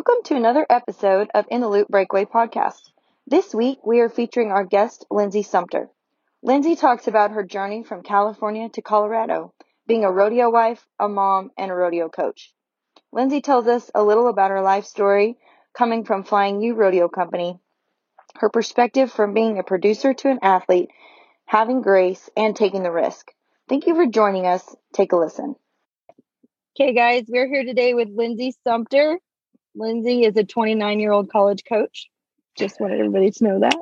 Welcome to another episode of In the Loop Breakaway podcast. This week we are featuring our guest, Lindsay Sumter. Lindsay talks about her journey from California to Colorado, being a rodeo wife, a mom, and a rodeo coach. Lindsay tells us a little about her life story coming from Flying U Rodeo Company, her perspective from being a producer to an athlete, having grace, and taking the risk. Thank you for joining us. Take a listen. Okay, guys, we're here today with Lindsay Sumter. Lindsay is a 29 year old college coach. Just wanted everybody to know that.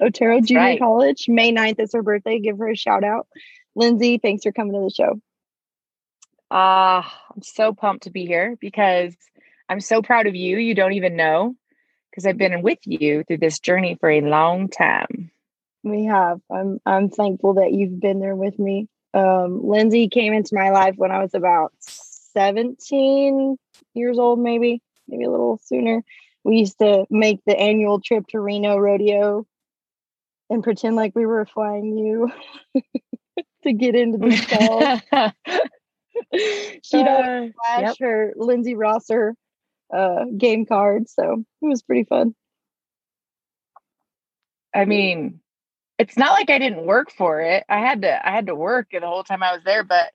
Otero That's Junior right. College, May 9th is her birthday. Give her a shout out. Lindsay, thanks for coming to the show. Ah, uh, I'm so pumped to be here because I'm so proud of you. You don't even know because I've been with you through this journey for a long time. We have. I'm I'm thankful that you've been there with me. Um, Lindsay came into my life when I was about 17 years old, maybe, maybe a little sooner. We used to make the annual trip to Reno Rodeo and pretend like we were Flying U to get into the stalls. She'd uh, flash yep. her Lindsay Rosser uh, game card, so it was pretty fun. I mean, it's not like I didn't work for it. I had to I had to work the whole time I was there, but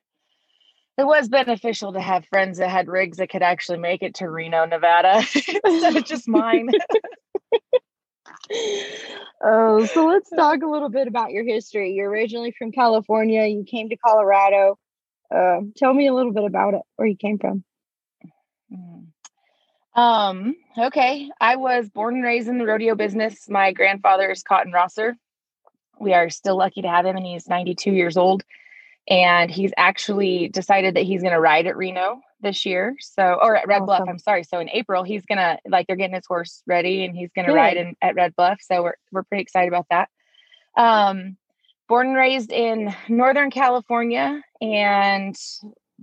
it was beneficial to have friends that had rigs that could actually make it to Reno, Nevada instead of just mine. oh, so let's talk a little bit about your history. You're originally from California. You came to Colorado. Uh, tell me a little bit about it, where you came from. Mm. Um, okay. I was born and raised in the rodeo business. My grandfather is Cotton Rosser. We are still lucky to have him, and he's 92 years old. And he's actually decided that he's going to ride at Reno this year. So, or at Red awesome. Bluff, I'm sorry. So in April, he's going to, like, they're getting his horse ready and he's going to ride in, at Red Bluff. So we're, we're pretty excited about that. Um, born and raised in Northern California, and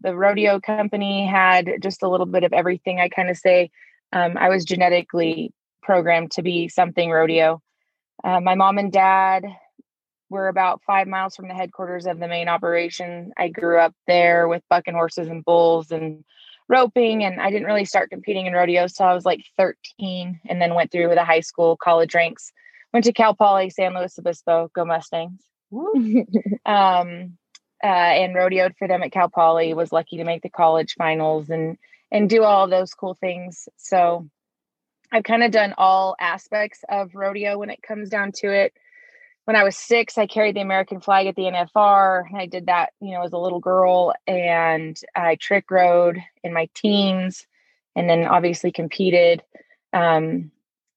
the rodeo company had just a little bit of everything. I kind of say um, I was genetically programmed to be something rodeo. Uh, my mom and dad we're about five miles from the headquarters of the main operation. I grew up there with bucking horses and bulls and roping, and I didn't really start competing in rodeos till I was like 13, and then went through with a high school, college ranks. Went to Cal Poly, San Luis Obispo, go Mustangs. um, uh, and rodeoed for them at Cal Poly. Was lucky to make the college finals and and do all those cool things. So I've kind of done all aspects of rodeo when it comes down to it when I was six, I carried the American flag at the NFR. I did that, you know, as a little girl, and I trick rode in my teens, and then obviously competed. Um,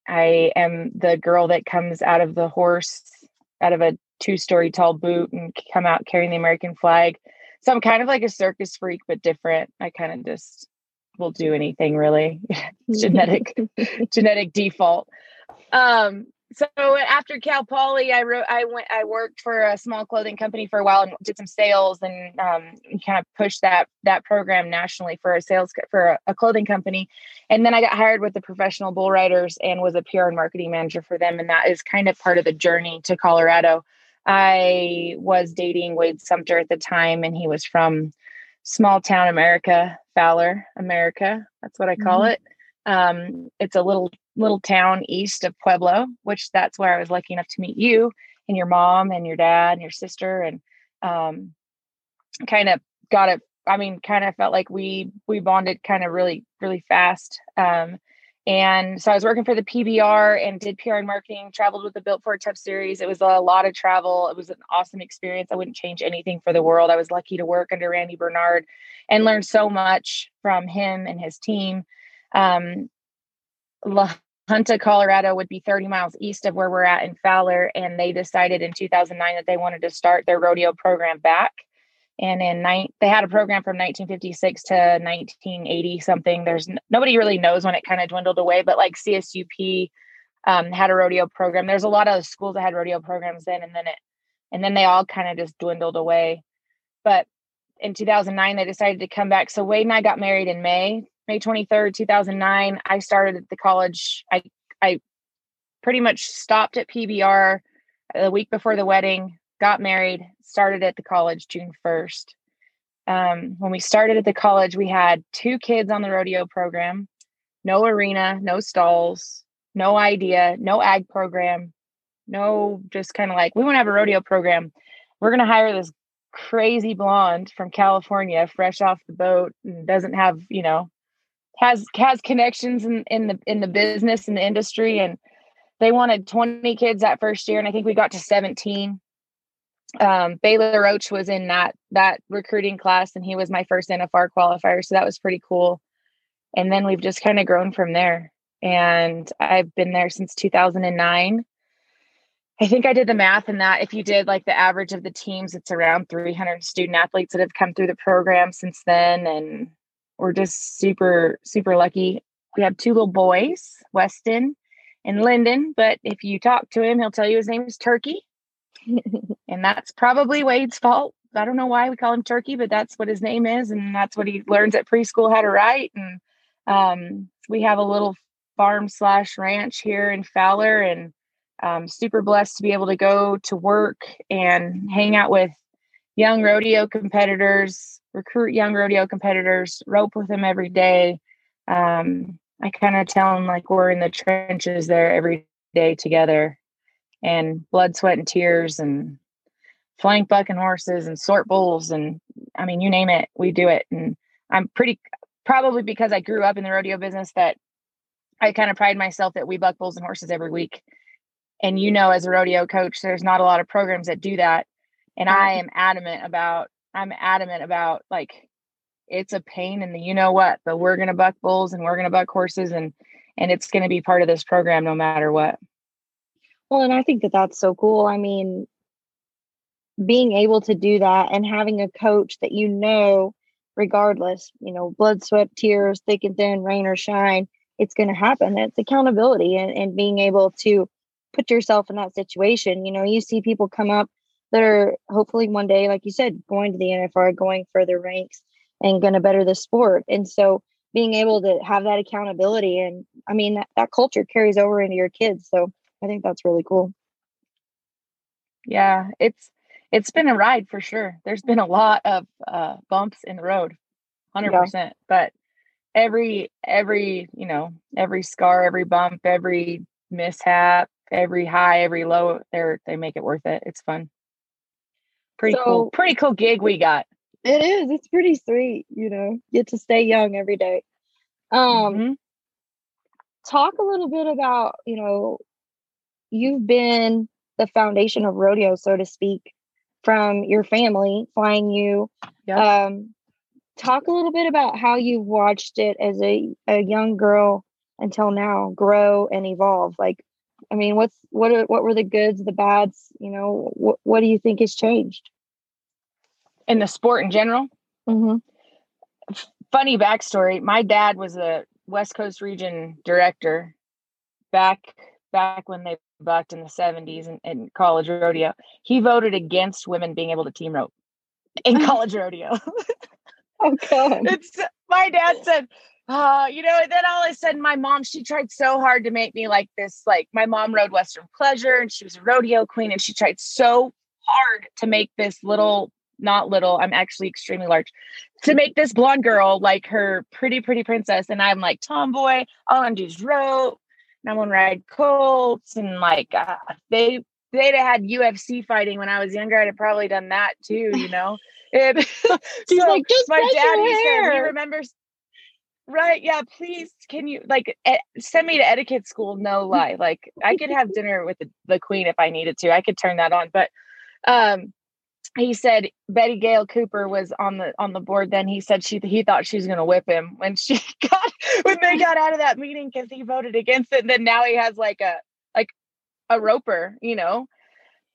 I am the girl that comes out of the horse, out of a two-story tall boot, and come out carrying the American flag. So I'm kind of like a circus freak, but different. I kind of just will do anything really. genetic, genetic default. Um, so after Cal Poly, I wrote, I went, I worked for a small clothing company for a while and did some sales and um, kind of pushed that that program nationally for a sales for a, a, clothing company. And then I got hired with the professional bull riders and was a PR and marketing manager for them. And that is kind of part of the journey to Colorado. I was dating Wade Sumter at the time, and he was from small town America, Fowler, America. That's what I call mm-hmm. it. Um, it's a little little town east of Pueblo, which that's where I was lucky enough to meet you and your mom and your dad and your sister and um, kind of got it. I mean, kind of felt like we we bonded kind of really really fast. Um, and so I was working for the PBR and did PR and marketing. Traveled with the Built Ford Tough series. It was a lot of travel. It was an awesome experience. I wouldn't change anything for the world. I was lucky to work under Randy Bernard and learn so much from him and his team. Um, Junta, Colorado would be 30 miles east of where we're at in Fowler. And they decided in 2009 that they wanted to start their rodeo program back. And in nine, they had a program from 1956 to 1980 something. There's nobody really knows when it kind of dwindled away, but like CSUP um, had a rodeo program. There's a lot of schools that had rodeo programs then, and then it, and then they all kind of just dwindled away. But in 2009, they decided to come back. So Wade and I got married in May May 23rd, 2009, I started at the college. I, I pretty much stopped at PBR the week before the wedding, got married, started at the college June 1st. Um, when we started at the college, we had two kids on the rodeo program. no arena, no stalls, no idea, no ag program, no just kind of like we want to have a rodeo program. We're going to hire this crazy blonde from California, fresh off the boat, and doesn't have you know has has connections in in the in the business and the industry, and they wanted 20 kids that first year, and I think we got to 17. Um, Baylor Roach was in that that recruiting class, and he was my first NFR qualifier, so that was pretty cool. And then we've just kind of grown from there. And I've been there since 2009 I think I did the math and that if you did like the average of the teams, it's around 300 student athletes that have come through the program since then. And we're just super, super lucky. We have two little boys, Weston and Lyndon. But if you talk to him, he'll tell you his name is Turkey. and that's probably Wade's fault. I don't know why we call him Turkey, but that's what his name is. And that's what he learns at preschool how to write. And um, we have a little farm slash ranch here in Fowler. And um, super blessed to be able to go to work and hang out with young rodeo competitors, recruit young rodeo competitors, rope with them every day. Um, I kind of tell them like we're in the trenches there every day together and blood, sweat, and tears and flank bucking horses and sort bulls. And I mean, you name it, we do it. And I'm pretty, probably because I grew up in the rodeo business that I kind of pride myself that we buck bulls and horses every week and you know as a rodeo coach there's not a lot of programs that do that and i am adamant about i'm adamant about like it's a pain in the you know what but we're going to buck bulls and we're going to buck horses and and it's going to be part of this program no matter what well and i think that that's so cool i mean being able to do that and having a coach that you know regardless you know blood sweat tears thick and thin rain or shine it's going to happen it's accountability and, and being able to put yourself in that situation. You know, you see people come up that are hopefully one day, like you said, going to the NFR, going further ranks and going to better the sport. And so being able to have that accountability and I mean that, that culture carries over into your kids. So I think that's really cool. Yeah, it's it's been a ride for sure. There's been a lot of uh, bumps in the road, hundred yeah. percent. But every every you know every scar, every bump, every mishap, every high, every low, they they make it worth it. It's fun. Pretty so, cool. Pretty cool gig we got. It is. It's pretty sweet, you know. Get to stay young every day. Um mm-hmm. talk a little bit about, you know, you've been the foundation of rodeo, so to speak, from your family Flying U. Yep. Um talk a little bit about how you've watched it as a, a young girl until now grow and evolve. Like I mean, what's what are what were the goods, the bads? You know, what what do you think has changed in the sport in general? Mm-hmm. Funny backstory: My dad was a West Coast region director back back when they bucked in the 70s in, in college rodeo. He voted against women being able to team rope in college rodeo. oh god. It's my dad said uh, you know, and then all of a sudden my mom, she tried so hard to make me like this. Like my mom rode Western Pleasure and she was a rodeo queen and she tried so hard to make this little, not little, I'm actually extremely large, to make this blonde girl like her pretty, pretty princess. And I'm like tomboy, all I'm do is rope and I'm gonna ride colts and like uh, they they'd have had UFC fighting when I was younger, I'd have probably done that too, you know. And She's so like, just my dad, he says he remembers Right. Yeah. Please, can you like send me to etiquette school? No lie. Like I could have dinner with the, the queen if I needed to. I could turn that on. But um, he said Betty Gayle Cooper was on the on the board. Then he said she he thought she was going to whip him when she got when they got out of that meeting because he voted against it. And then now he has like a like a roper, you know.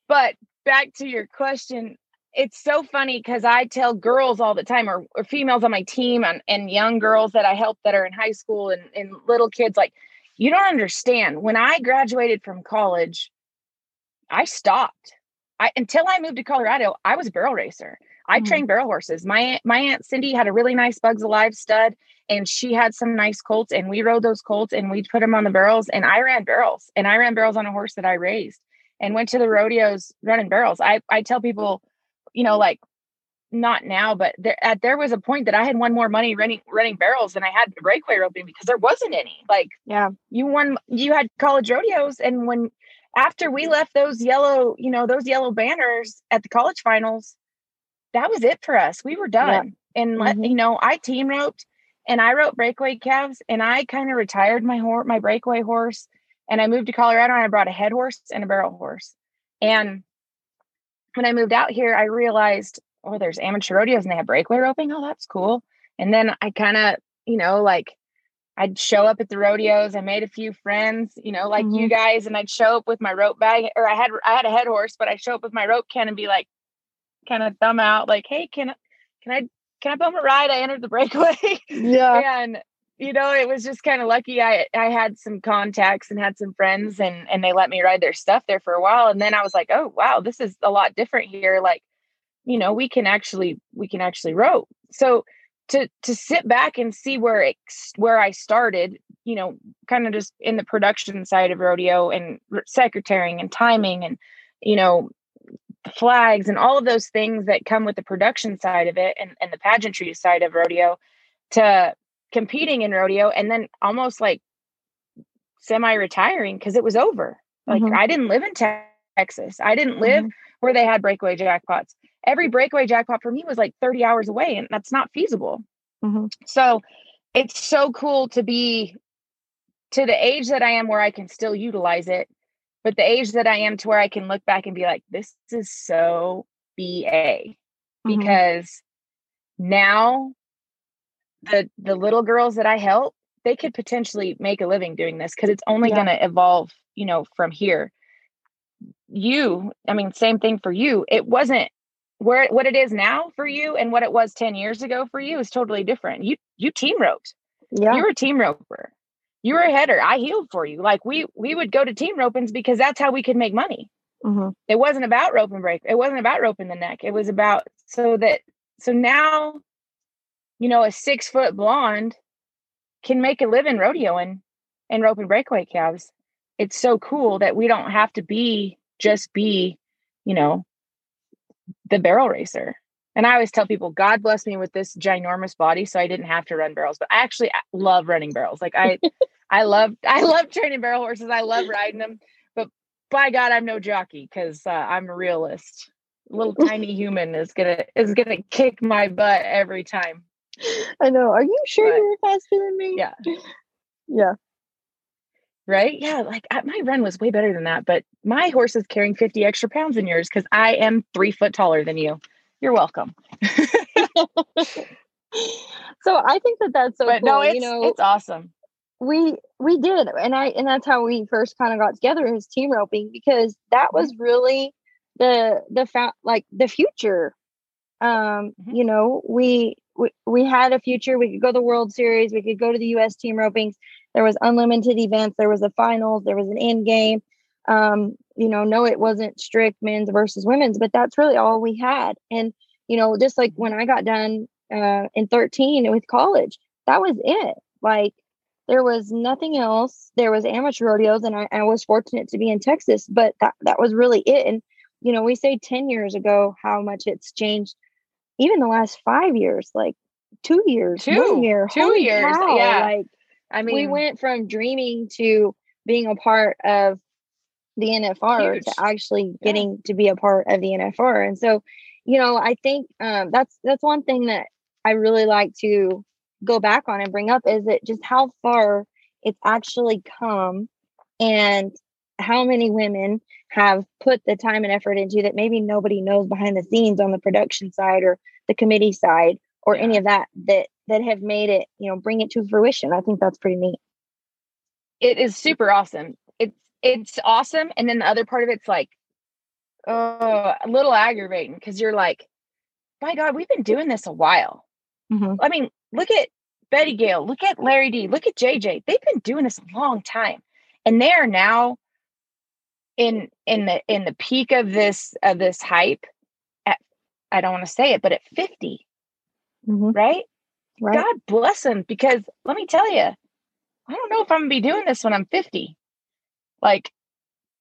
But back to your question, it's so funny because I tell girls all the time, or, or females on my team, and, and, young girls that I help that are in high school and, and little kids, like, you don't understand. When I graduated from college, I stopped. I until I moved to Colorado, I was a barrel racer. I mm-hmm. trained barrel horses. My my aunt Cindy had a really nice Bugs Alive stud, and she had some nice colts, and we rode those colts, and we put them on the barrels, and I ran barrels, and I ran barrels on a horse that I raised, and went to the rodeos running barrels. I I tell people you know, like not now, but there at, there was a point that I had won more money running running barrels than I had breakaway roping because there wasn't any. Like Yeah. you won you had college rodeos and when after we left those yellow, you know, those yellow banners at the college finals, that was it for us. We were done. And let Mhm. you know, I team roped and I wrote breakaway calves and I kind of retired my horse, my breakaway horse, and I moved to Colorado and I brought a head horse and a barrel horse. And when I moved out here, I realized, oh, there's amateur rodeos and they have breakaway roping. Oh, that's cool. And then I kind of, you know, like I'd show up at the rodeos. I made a few friends, you know, like you mm-hmm. guys, and I'd show up with my rope bag, or I had I had a head horse, but I'd show up with my rope can and be like, kind of thumb out, like, hey, can I can I can I bum a ride? I entered the breakaway. Yeah. and you know it was just kind of lucky i i had some contacts and had some friends and and they let me ride their stuff there for a while and then i was like oh wow this is a lot different here like you know we can actually we can actually rope so to to sit back and see where it where i started you know kind of just in the production side of rodeo and secretarying and timing and you know flags and all of those things that come with the production side of it and, and the pageantry side of rodeo to competing in rodeo and then almost like semi retiring because it was over. Like Mhm. I didn't live in Texas. I didn't live where they had breakaway jackpots. Every breakaway jackpot for me was like 30 hours away and that's not feasible. Mhm. So it's so cool to be to the age that I am where I can still utilize it, but the age that I am to where I can look back and be like, this is so BA Mhm. because now the the little girls that I help, they could potentially make a living doing this because it's only Yeah. going to evolve, you know, from here. You, I mean, same thing for you. It wasn't where what it is now for you and what it was 10 years ago for you is totally different. You you team roped. Yeah. You were a team roper. You were a header. I heeled for you. Like we we would go to team ropings because that's how we could make money Mhm. it wasn't about rope and break. It wasn't about rope in the neck. It was about so that so now, you know, a six foot blonde can make a living rodeoing and rope and breakaway calves. It's so cool that we don't have to be just be, you know, the barrel racer. And I always tell people, God bless me with this ginormous body, so I didn't have to run barrels. But I actually love running barrels. Like I, I love, I love training barrel horses. I love riding them But by God, I'm no jockey because uh, I'm a realist. Little tiny human is gonna is gonna kick my butt every time. I know. Are you sure But- you're faster than me? Yeah. Yeah. Right? Yeah. Like my run was way better than that, but my horse is carrying 50 extra pounds than yours because I am three foot taller than you. You're welcome. so I think that that's so but cool. no, it's you know, it's awesome. we we did, and I and that's how we first kind of got together as team roping because that was really the the fa- like the future. Um, Mhm. you know, we, we we had a future. We could go to the World Series. We could go to the U.S. team ropings. There was unlimited events. There was a finals. There was an end game. Um, you know, no, it wasn't strict men's versus women's, but that's really all we had. And you know, just like when I got done uh, in 13 with college, that was it. Like there was nothing else. There was amateur rodeos, and I, I was fortunate to be in Texas, but that that was really it. And you know, we say 10 years ago how much it's changed. Even the last five years, like two years, Two. one year, Two years, cow, yeah. Like I mean, we went from dreaming to being a part of the NFR Huge. to actually Yeah. getting to be a part of the NFR. And so, you know, I think um, that's that's one thing that I really like to go back on and bring up is it just how far it's actually come and how many women have put the time and effort into that maybe nobody knows behind the scenes on the production side or the committee side or any of that that that have made it you know bring it to fruition i think that's pretty neat it is super awesome. It's it's awesome, and then the other part of it's like, uh, a little aggravating because you're like, my God, we've been doing this a while. I mean, look at Betty Gayle, look at Lari Dee, look at JJ. They've been doing this a long time, and they are now in in the in the peak of this of this hype. At I don't want to say it, but at fifty, Mhm. right? right God bless them because let me tell you, I don't know if I'm gonna be doing this when I'm 50. Like,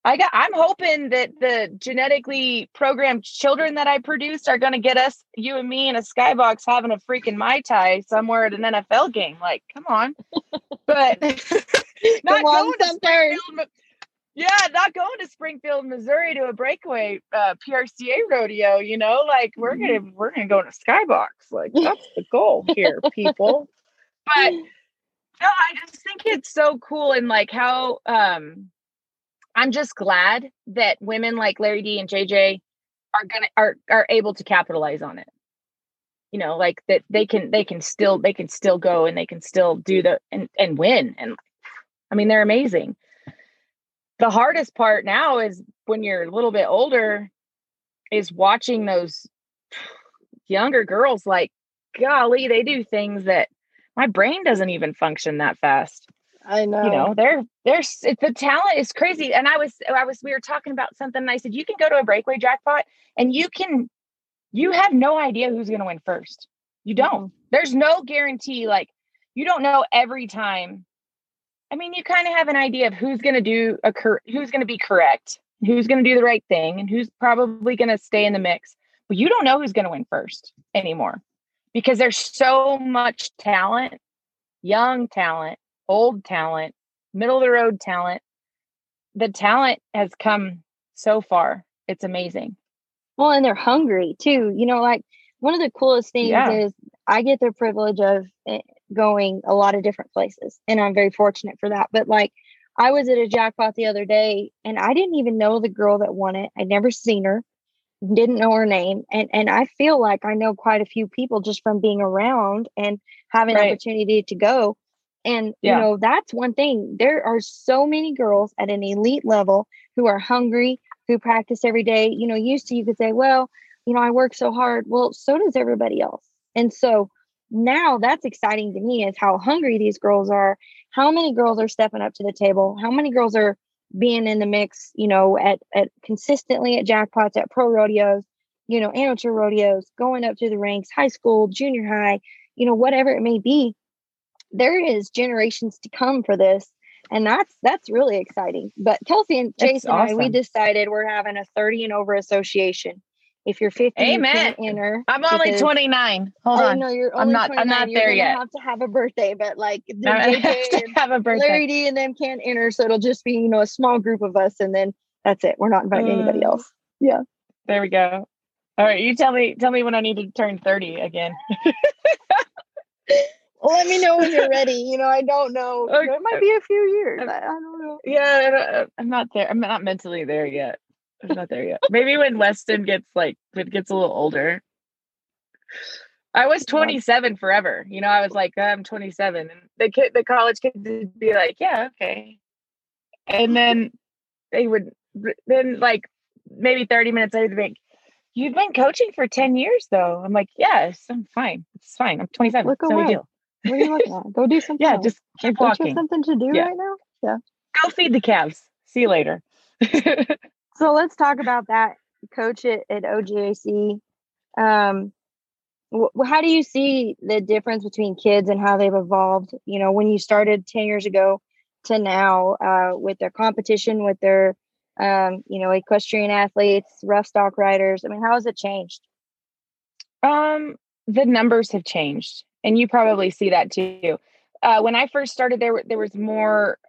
I got I'm hoping that the genetically programmed children that I produced are gonna get us, you and me in a skybox having a freaking Mai Tai somewhere at an NFL game. Like, come on. But not going to yeah, not going to Springfield, Missouri to a breakaway uh, PRCA rodeo, you know, like we're gonna we're gonna go in a skybox. Like that's the goal here, people. But no, I just think it's so cool and like how um I'm just glad that women like Lari Dee and JJ are gonna are are able to capitalize on it. You know, like that they can they can still they can still go and they can still do the and and win. And I mean they're amazing. The hardest part now is when you're a little bit older, is watching those younger girls like golly, they do things that my brain doesn't even function that fast. I know. You know, they're there's the talent is crazy. And I was I was we were talking about something and I said, you can go to a breakaway jackpot and you can you have no idea who's gonna win first. You don't. There's no guarantee, like you don't know every time. I mean, you kind of have an idea of who's gonna do a cor- who's gonna be correct, who's gonna do the right thing, and who's probably gonna stay in the mix. But you don't know who's gonna win first anymore because there's so much talent, young talent old talent, middle of the road talent. The talent has come so far. It's amazing. Well, and they're hungry too. You know, like one of the coolest things yeah. is I get the privilege of eh, going a lot of different places, and I'm very fortunate for that. But like, I was at a jackpot the other day, and I didn't even know the girl that won it. I'd never seen her, didn't know her name, and and I feel like I know quite a few people just from being around and having right. opportunity to go. And, yeah. you know, that's one thing. There are so many girls at an elite level who are hungry, who practice every day. You know, used to you could say, well, you know, I work so hard. Well, so does everybody else. And so now that's exciting to me is how hungry these girls are. How many girls are stepping up to the table? How many girls are being in the mix, you know, at, at consistently at jackpots, at pro rodeos, you know, amateur rodeos, going up to the ranks, high school, junior high, you know, whatever it may be there is generations to come for this and that's that's really exciting but kelsey and jason awesome. and I, we decided we're having a 30 and over association if you're 50 Amen. you can't enter i'm only 29 hold oh, on no you're only i'm not 29. i'm not you're there yet have to have a birthday but like the I have to have a birthday Lari Dee and them can't enter so it'll just be you know a small group of us and then that's it we're not inviting anybody mm. else yeah there we go all right you tell me tell me when i need to turn 30 again let me know when you're ready. You know, I don't know. Okay. It might be a few years. I, I don't know. Yeah, I'm not there. I'm not mentally there yet. I'm not there yet. Maybe when Weston gets like when it gets a little older. I was 27 forever. You know, I was like, I'm 27, and the kid, the college kids would be like, yeah, okay, and then they would then like maybe 30 minutes later, they'd be like, You've been coaching for 10 years though. I'm like, yes, I'm fine. It's fine. I'm 27. Look away. No. What are you looking at? Go do something. yeah, else. just keep like, walking. something to do yeah. right now. Yeah. Go feed the calves. See you later. so let's talk about that coach at, at OJAC. Um, wh- how do you see the difference between kids and how they've evolved? You know, when you started 10 years ago to now uh, with their competition, with their, um, you know, equestrian athletes, rough stock riders. I mean, how has it changed? Um, the numbers have changed and you probably see that too. Uh, when I first started, there there was more,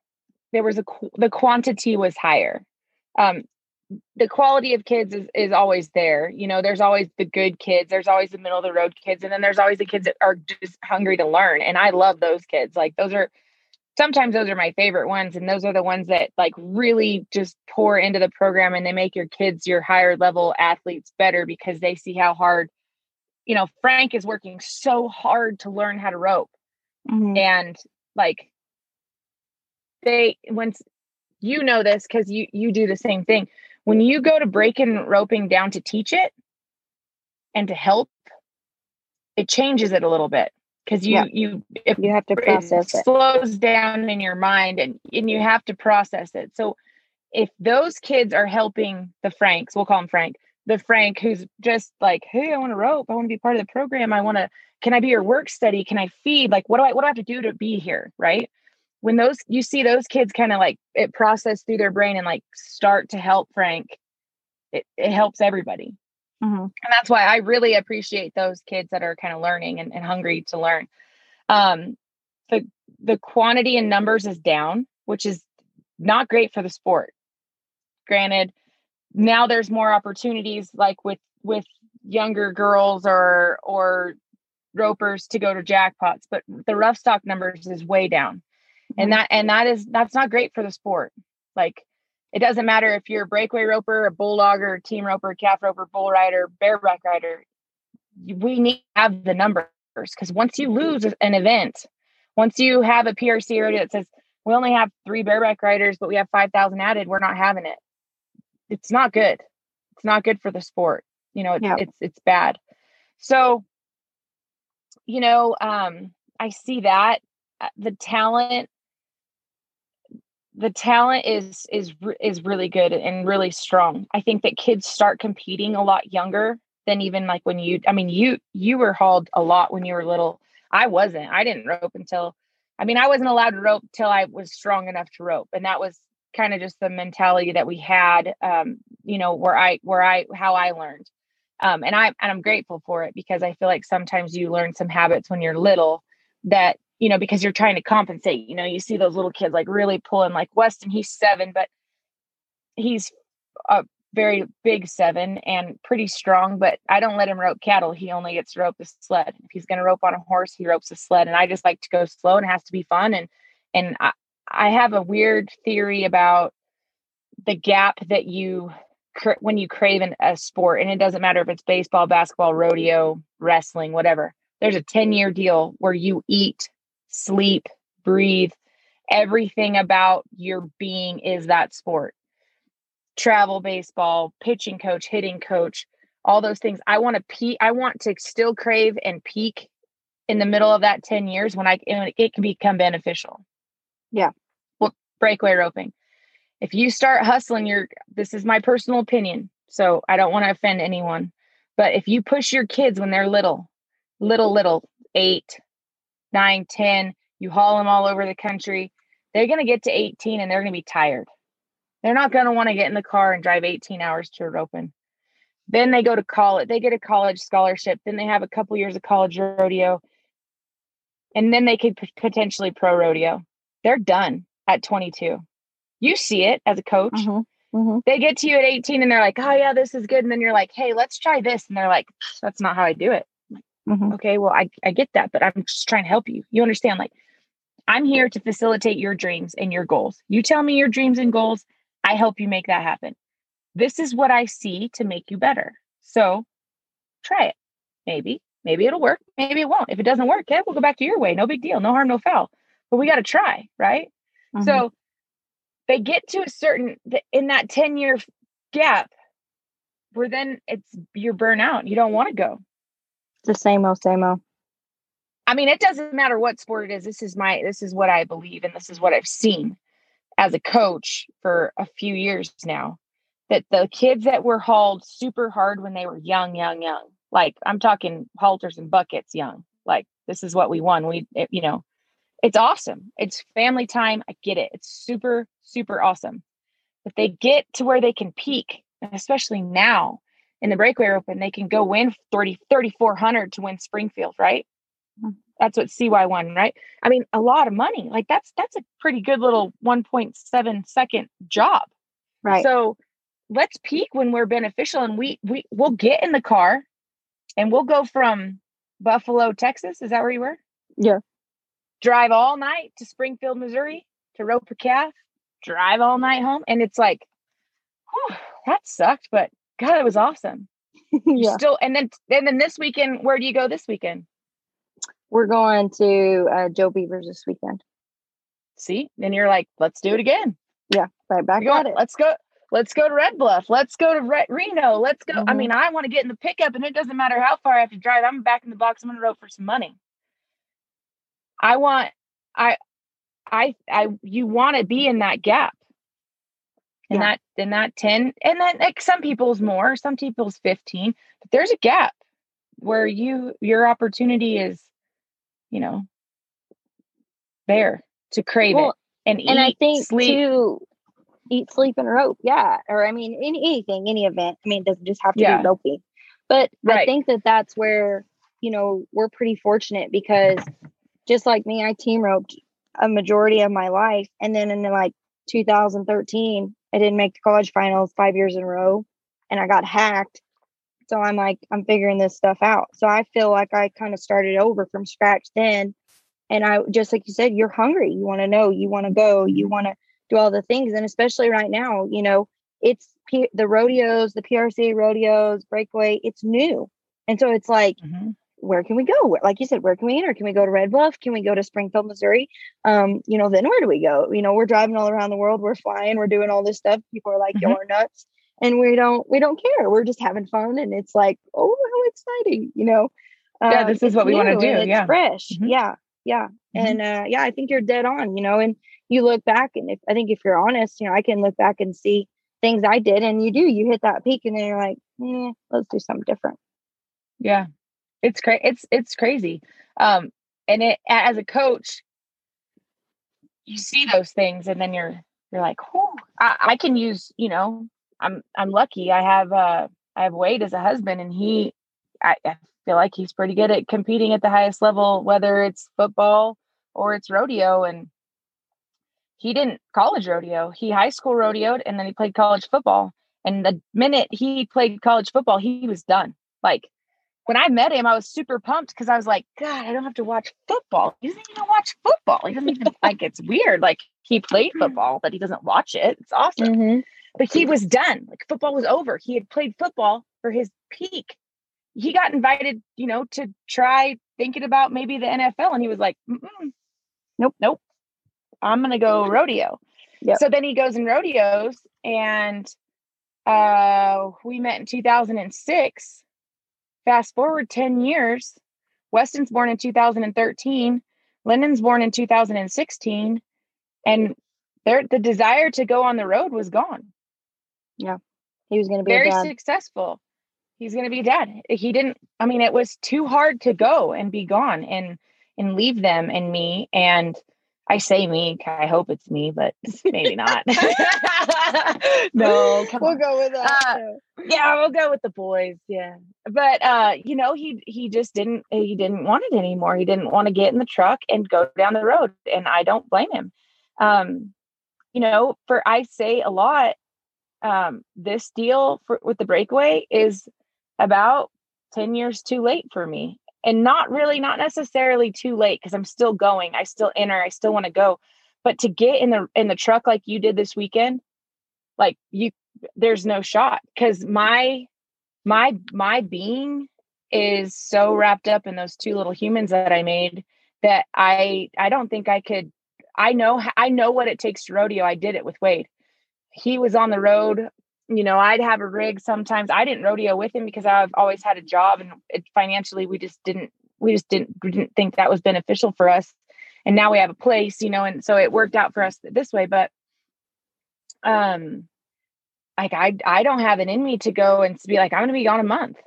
there was a the quantity was higher. Um, the quality of kids is, is always there. You know, there's always the good kids, there's always the middle of the road kids, and then there's always the kids that are just hungry to learn. And I love those kids. Like those are sometimes those are my favorite ones, and those are the ones that like really just pour into the program and they make your kids your higher level athletes better because they see how hard you know, Frank is working so hard to learn how to rope. Mm-hmm. And like they once you know this because you you do the same thing. When you go to breaking roping down to teach it and to help, it changes it a little bit because you yeah. you if you have to process it, it slows down in your mind and and you have to process it. So if those kids are helping the Franks, we'll call them Frank, the Frank who's just like, hey, I want to rope. I want to be part of the program. I want to, can I be your work study? Can I feed? Like, what do I, what do I have to do to be here? Right. When those you see those kids kind of like it process through their brain and like start to help Frank, it, it helps everybody. Mm-hmm. And that's why I really appreciate those kids that are kind of learning and, and hungry to learn. Um, the the quantity and numbers is down, which is not great for the sport. Granted, now there's more opportunities like with with younger girls or or ropers to go to jackpots, but the rough stock numbers is way down. Mm-hmm. And that and that is that's not great for the sport. Like it doesn't matter if you're a breakaway roper, a bulldogger, team roper, calf roper, bull rider, bareback rider. We need to have the numbers because once you lose an event, once you have a PRCA rodeo that says we only have three bareback riders, but we have 5,000 added, we're not having it. It's not good. It's not good for the sport. You know, it's, yeah. it's, it's bad. So, you know, um, I see that uh, the talent the talent is is is really good and really strong. I think that kids start competing a lot younger than even like when you I mean you you were hauled a lot when you were little. I wasn't. I didn't rope until I mean I wasn't allowed to rope till I was strong enough to rope and that was kind of just the mentality that we had um you know where I where I how I learned. Um and I and I'm grateful for it because I feel like sometimes you learn some habits when you're little that you know, because you're trying to compensate. You know, you see those little kids like really pulling, like Weston, he's seven, but he's a very big seven and pretty strong. But I don't let him rope cattle. He only gets to rope the sled. If he's going to rope on a horse, he ropes a sled. And I just like to go slow and it has to be fun. And, and I, I have a weird theory about the gap that you when you crave an, a sport and it doesn't matter if it's baseball basketball rodeo wrestling whatever there's a 10 year deal where you eat sleep, breathe. Everything about your being is that sport. Travel baseball, pitching coach, hitting coach, all those things. I want to peak. I want to still crave and peak in the middle of that 10 years when I it can become beneficial. Yeah. Well, breakaway roping. If you start hustling your this is my personal opinion, so I don't want to offend anyone, but if you push your kids when they're little, little little, 8, nine, 10, you haul them all over the country. They're going to get to 18 and they're going to be tired. They're not going to want to get in the car and drive 18 hours to a open. Then they go to college, they get a college scholarship. Then they have a couple years of college rodeo. And then they could p- potentially pro rodeo. They're done at 22. You see it as a coach. Mm-hmm. Mm-hmm. They get to you at 18 and they're like, oh, yeah, this is good. And then you're like, hey, let's try this. And they're like, that's not how I do it. Mm-hmm. Okay, well, I, I get that, but I'm just trying to help you. You understand? Like, I'm here to facilitate your dreams and your goals. You tell me your dreams and goals, I help you make that happen. This is what I see to make you better. So try it. Maybe, maybe it'll work. Maybe it won't. If it doesn't work, yeah, we'll go back to your way. No big deal. No harm, no foul. But we got to try, right? Mm-hmm. So they get to a certain, in that 10 year gap, where then it's you're burnout. You don't want to go the same old, same old. I mean, it doesn't matter what sport it is. This is my, this is what I believe, and this is what I've seen as a coach for a few years now. That the kids that were hauled super hard when they were young, young, young, like I'm talking halters and buckets young, like this is what we won. We, it, you know, it's awesome. It's family time. I get it. It's super, super awesome. But they get to where they can peak, especially now, in the breakaway open, they can go win 30, 3,400 to win Springfield, right? Mm-hmm. That's what CY won, right? I mean, a lot of money. Like that's that's a pretty good little 1.7 second job. Right. So let's peak when we're beneficial and we we we'll get in the car and we'll go from Buffalo, Texas. Is that where you were? Yeah. Drive all night to Springfield, Missouri to rope a calf, drive all night home. And it's like, whew, that sucked, but God, it was awesome. yeah. Still, and then and then this weekend, where do you go this weekend? We're going to uh, Joe Beaver's this weekend. See, and you're like, let's do it again. Yeah, right back going, at it. Let's go. Let's go to Red Bluff. Let's go to Re- Reno. Let's go. Mm-hmm. I mean, I want to get in the pickup, and it doesn't matter how far I have to drive. I'm back in the box. I'm going to rope for some money. I want. I. I. I. You want to be in that gap and yeah. that in that 10 and then like some people's more some people's 15 but there's a gap where mm. you your opportunity is you know there to crave well, it and eat, and I think sleep. too, eat, sleep, and rope. Yeah, or I mean, any, anything, any event. I mean, it doesn't just have to yeah. be roping. But right. I think that that's where you know we're pretty fortunate because just like me, I team roped a majority of my life, and then in like 2013, I didn't make the college finals five years in a row, and I got hacked. So I'm like, I'm figuring this stuff out. So I feel like I kind of started over from scratch then. And I just like you said, you're hungry. You want to know. You want to go. You want to do all the things. And especially right now, you know, it's P- the rodeos, the PRC rodeos, breakaway. It's new, and so it's like. Mm-hmm where can we go? Like you said, where can we enter? Can we go to Red Bluff? Can we go to Springfield, Missouri? Um, you know, then where do we go? You know, we're driving all around the world, we're flying, we're doing all this stuff. People are like, mm-hmm. you're nuts. And we don't we don't care. We're just having fun and it's like, oh, how exciting, you know. Yeah, this is what we want to do. It's fresh. Mm-hmm. Yeah. Yeah. Mm-hmm. And uh yeah, I think you're dead on, you know, and you look back and if I think if you're honest, you know, I can look back and see things I did and you do, you hit that peak and then you're like, eh, let's do something different. Yeah, it's crazy. It's it's crazy. Um, and it as a coach, you see those things, and then you're you're like, oh, I, I, can use. You know, I'm I'm lucky. I have uh I have Wade as a husband, and he, I, I feel like he's pretty good at competing at the highest level, whether it's football or it's rodeo. And he didn't college rodeo. He high school rodeoed, and then he played college football. And the minute he played college football, he was done. Like when I met him, I was super pumped because I was like, God, I don't have to watch football. He doesn't even watch football. He doesn't even like it's weird. Like he played football, but he doesn't watch it. It's awesome. Mm-hmm. But he was done. Like football was over. He had played football for his peak. He got invited, you know, to try thinking about maybe the NFL, and he was like, Nope, nope. I'm gonna go rodeo. Yep. So then he goes and rodeos, and uh, we met in 2006 Fast forward 10 years, Weston's born in 2013, Lyndon's born in 2016, and there the desire to go on the road was gone. Yeah. He was going to be very successful. He's going to be dad. He didn't I mean it was too hard to go and be gone and and leave them and me and I say me. I hope it's me, but maybe not. no, we'll on. go with that. Uh, yeah, we'll go with the boys. Yeah, but uh, you know, he he just didn't he didn't want it anymore. He didn't want to get in the truck and go down the road, and I don't blame him. Um, you know, for I say a lot. Um, this deal for, with the breakaway is about 10 years too late for me and not really not necessarily too late because i'm still going i still enter i still want to go. But to get in the in the truck like you did this weekend like you there's no shot because my my my being is so wrapped up in those two little humans that i made that i i don't think i could i know i know what it takes to rodeo i did it with wade. He was on the road you know, I'd have a rig sometimes. I didn't rodeo with him because I've always had a job and it, financially we just didn't we just didn't we didn't think that was beneficial for us. And now we have a place, you know, and so it worked out for us this way. But um like I I don't have it in me to go and be like, I'm gonna be gone a month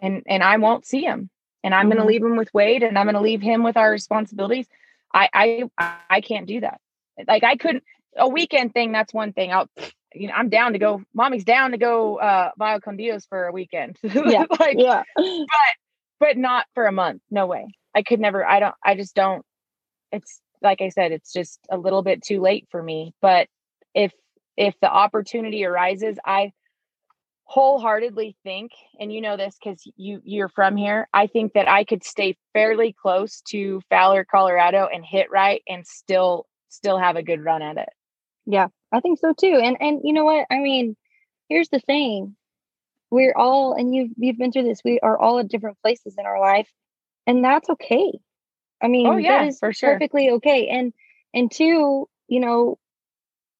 and and I won't see him. And I'm mm-hmm. gonna leave him with Wade and I'm gonna leave him with our responsibilities. I I I can't do that. Like I couldn't a weekend thing, that's one thing. I'll you know, I'm down to go. Mommy's down to go uh Dios for a weekend. Yeah. like, yeah. But but not for a month. No way. I could never. I don't. I just don't. It's like I said. It's just a little bit too late for me. But if if the opportunity arises, I wholeheartedly think, and you know this because you you're from here. I think that I could stay fairly close to Fowler, Colorado, and hit right, and still still have a good run at it. Yeah, I think so too. And and you know what? I mean, here's the thing. We're all and you've you've been through this. We are all at different places in our life. And that's okay. I mean, oh, yeah, that is for sure. perfectly okay. And and two, you know,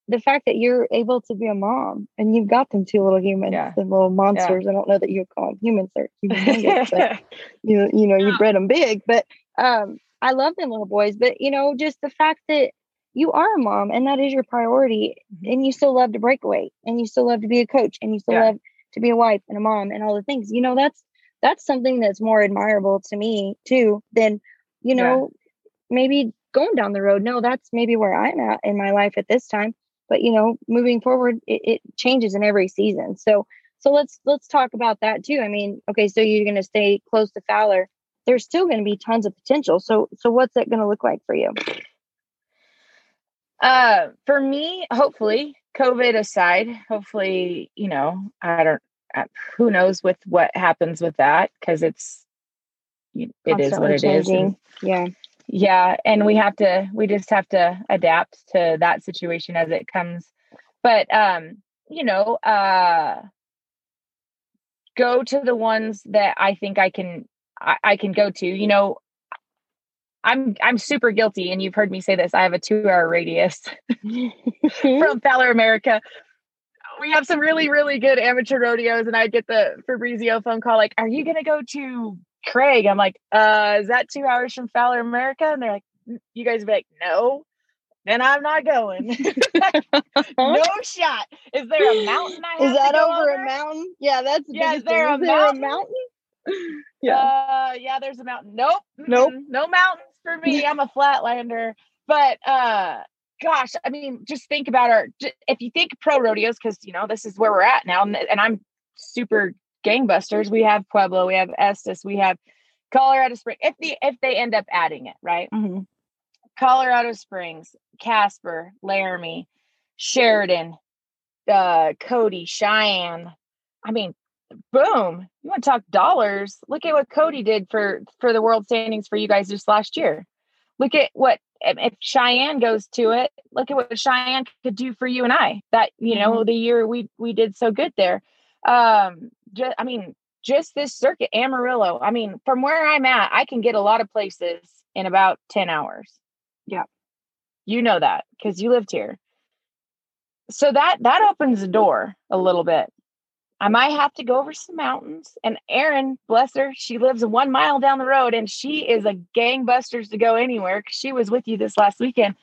the fact that you're able to be a mom and you've got them two little humans, yeah. the little monsters. Yeah. I don't know that you call them humans but you you know, you bred them big. But um, I love them little boys. But you know, just the fact that you are a mom and that is your priority mm-hmm. and you still love to break away and you still love to be a coach and you still yeah. love to be a wife and a mom and all the things you know that's that's something that's more admirable to me too than you know yeah. maybe going down the road. No, that's maybe where I'm at in my life at this time. But you know, moving forward, it, it changes in every season. So so let's let's talk about that too. I mean, okay, so you're going to stay close to Fowler. There's still going to be tons of potential. So so what's that going to look like for you? Uh, for me, hopefully, COVID aside, hopefully, you know, I don't. Uh, who knows with what happens with that because it's it Constantly is what it changing. is. yeah, yeah, and we have to. We just have to adapt to that situation as it comes. But um, you know, uh, go to the ones that I think I can I can go to. You know, I'm I'm super guilty, and you've heard me say this. I have a two hour radius from Fowler America. We have some really really good amateur rodeos, and I get the Fabrizio phone call like, "Are you going to go to Craig?" I'm like, "Uh, is that two hours from Fowler America?" And they're like, "You guys be like, no." Then I'm not going. no shot. Is there a mountain? I is that over, over, a mountain? Yeah, that's yeah. Is there, a, is there mountain? a mountain? yeah. Uh, yeah, there's a mountain. Nope. Nope. No mountains for me. I'm a flatlander. But uh gosh, I mean, just think about our if you think pro rodeos, because you know, this is where we're at now, and, and I'm super gangbusters. We have Pueblo, we have Estes, we have Colorado Springs. If the if they end up adding it, right? Mm-hmm. Colorado Springs, Casper, Laramie, Sheridan, uh, Cody, Cheyenne. I mean, boom. You want to talk dollars? Look at what Cody did for for the world standings for you guys just last year. Look at what if Cheyenne goes to it. Look at what Cheyenne could do for you and I. That you know mm-hmm. the year we we did so good there. Um, just I mean, just this circuit, Amarillo. I mean, from where I'm at, I can get a lot of places in about ten hours. Yeah. You know that because you lived here. So that that opens the door a little bit. I might have to go over some mountains. And Erin, bless her, she lives one mile down the road and she is a gangbusters to go anywhere because she was with you this last weekend.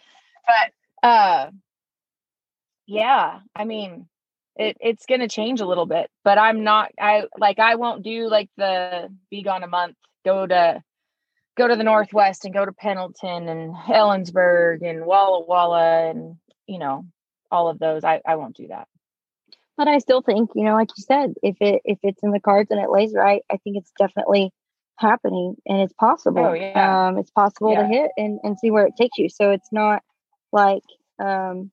But uh yeah, I mean it, it's gonna change a little bit, but I'm not I like I won't do like the be gone a month, go to go to the Northwest and go to Pendleton and Ellensburg and Walla Walla and, you know, all of those. I, I won't do that. But I still think, you know, like you said, if it if it's in the cards and it lays right, I think it's definitely happening and it's possible. Oh, yeah. Um, it's possible yeah. to hit and, and see where it takes you. So it's not like um,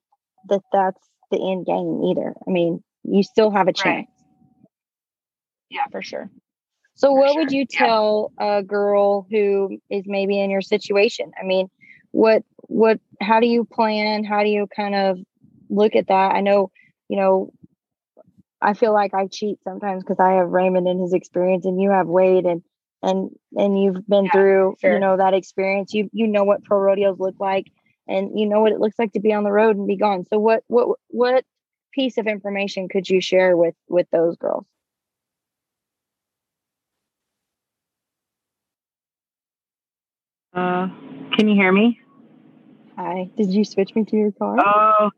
that that's the end game either. I mean, you still have a chance. Right. Yeah, for sure. So, what sure. would you tell yeah. a girl who is maybe in your situation? I mean, what, what, how do you plan? How do you kind of look at that? I know, you know, I feel like I cheat sometimes because I have Raymond and his experience, and you have Wade, and and and you've been yeah, through, sure. you know, that experience. You you know what pro rodeos look like, and you know what it looks like to be on the road and be gone. So, what what what piece of information could you share with with those girls? Uh, can you hear me? Hi. Did you switch me to your car? Oh,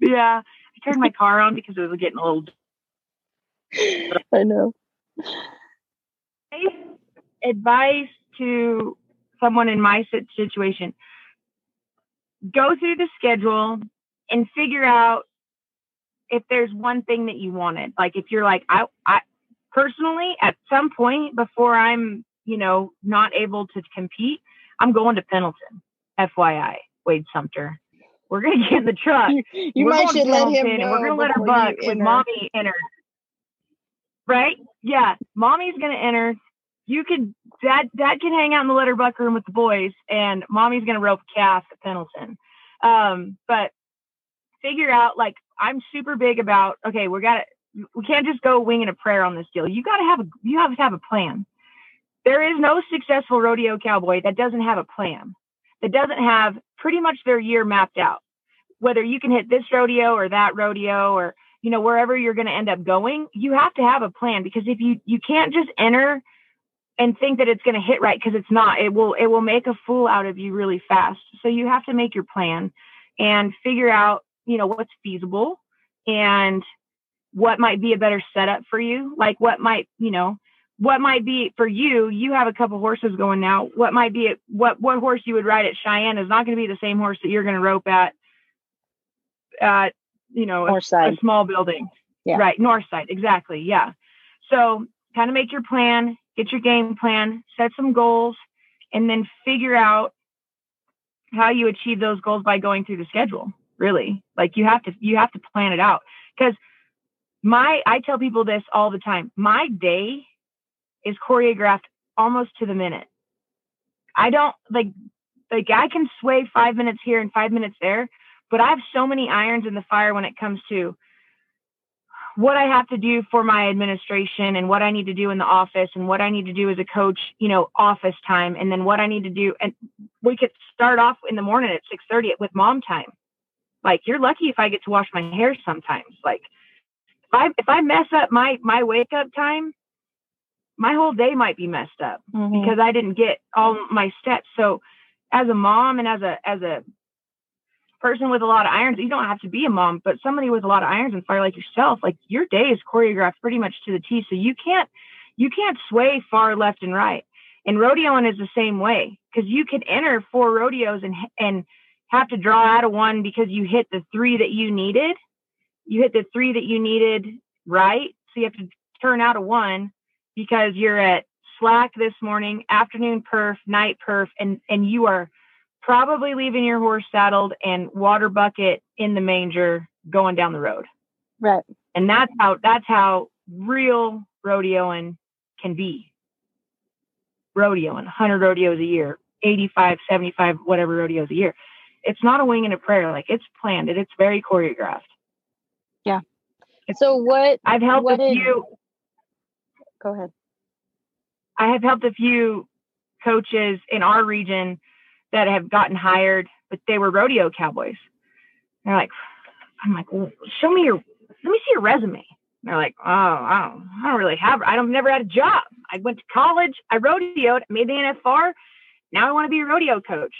yeah. I turned my car on because it was getting a little. I know. Advice to someone in my situation go through the schedule and figure out if there's one thing that you wanted. Like if you're like, I, I personally, at some point before I'm, you know, not able to compete, I'm going to Pendleton. FYI, Wade Sumpter. We're gonna get in the truck. You, you might should let him know. And we're gonna let our buck with mommy enter. Right? Yeah, mommy's gonna enter. You could dad dad can hang out in the letter buck room with the boys, and mommy's gonna rope calf at Pendleton. Um, but figure out like I'm super big about. Okay, we got to we can't just go winging a prayer on this deal. You got to have a you have to have a plan. There is no successful rodeo cowboy that doesn't have a plan, that doesn't have pretty much their year mapped out. Whether you can hit this rodeo or that rodeo or you know wherever you're going to end up going, you have to have a plan because if you you can't just enter and think that it's going to hit right because it's not. It will it will make a fool out of you really fast. So you have to make your plan and figure out, you know, what's feasible and what might be a better setup for you. Like what might, you know, what might be for you, you have a couple horses going now. What might be what what horse you would ride at Cheyenne is not going to be the same horse that you're going to rope at at you know a, a, small building. Yeah. Right, north side, exactly. Yeah. So kind of make your plan, get your game plan, set some goals, and then figure out how you achieve those goals by going through the schedule. Really, like you have to you have to plan it out because my I tell people this all the time. My day is choreographed almost to the minute. I don't like like I can sway five minutes here and five minutes there, but I have so many irons in the fire when it comes to what I have to do for my administration and what I need to do in the office and what I need to do as a coach, you know, office time, and then what I need to do. And we could start off in the morning at 6:30 with mom time. Like you're lucky if I get to wash my hair sometimes. Like if I if I mess up my my wake up time, my whole day might be messed up mm-hmm. because I didn't get all my steps. So as a mom and as a as a person with a lot of irons, you don't have to be a mom, but somebody with a lot of irons and fire like yourself, like your day is choreographed pretty much to the T. So you can't you can't sway far left and right. And rodeoing is the same way because you can enter four rodeos and and have to draw out of one because you hit the three that you needed. You hit the three that you needed right. So you have to turn out of one because you're at slack this morning, afternoon perf, night perf, and and you are probably leaving your horse saddled and water bucket in the manger going down the road. Right. And that's how that's how real rodeoing can be. Rodeoing, 100 rodeos a year, 85, 75, whatever rodeos a year. It's not a wing and a prayer. Like it's planned. It's very choreographed. Yeah. It's, so what I've helped what a few. Go ahead. I have helped a few coaches in our region that have gotten hired, but they were rodeo cowboys. they're like, I'm like, well, show me your, let me see your resume. And they're like, oh, I don't, I don't really have, I don't, never had a job. I went to college, I rodeoed, made the NFR. Now I want to be a rodeo coach.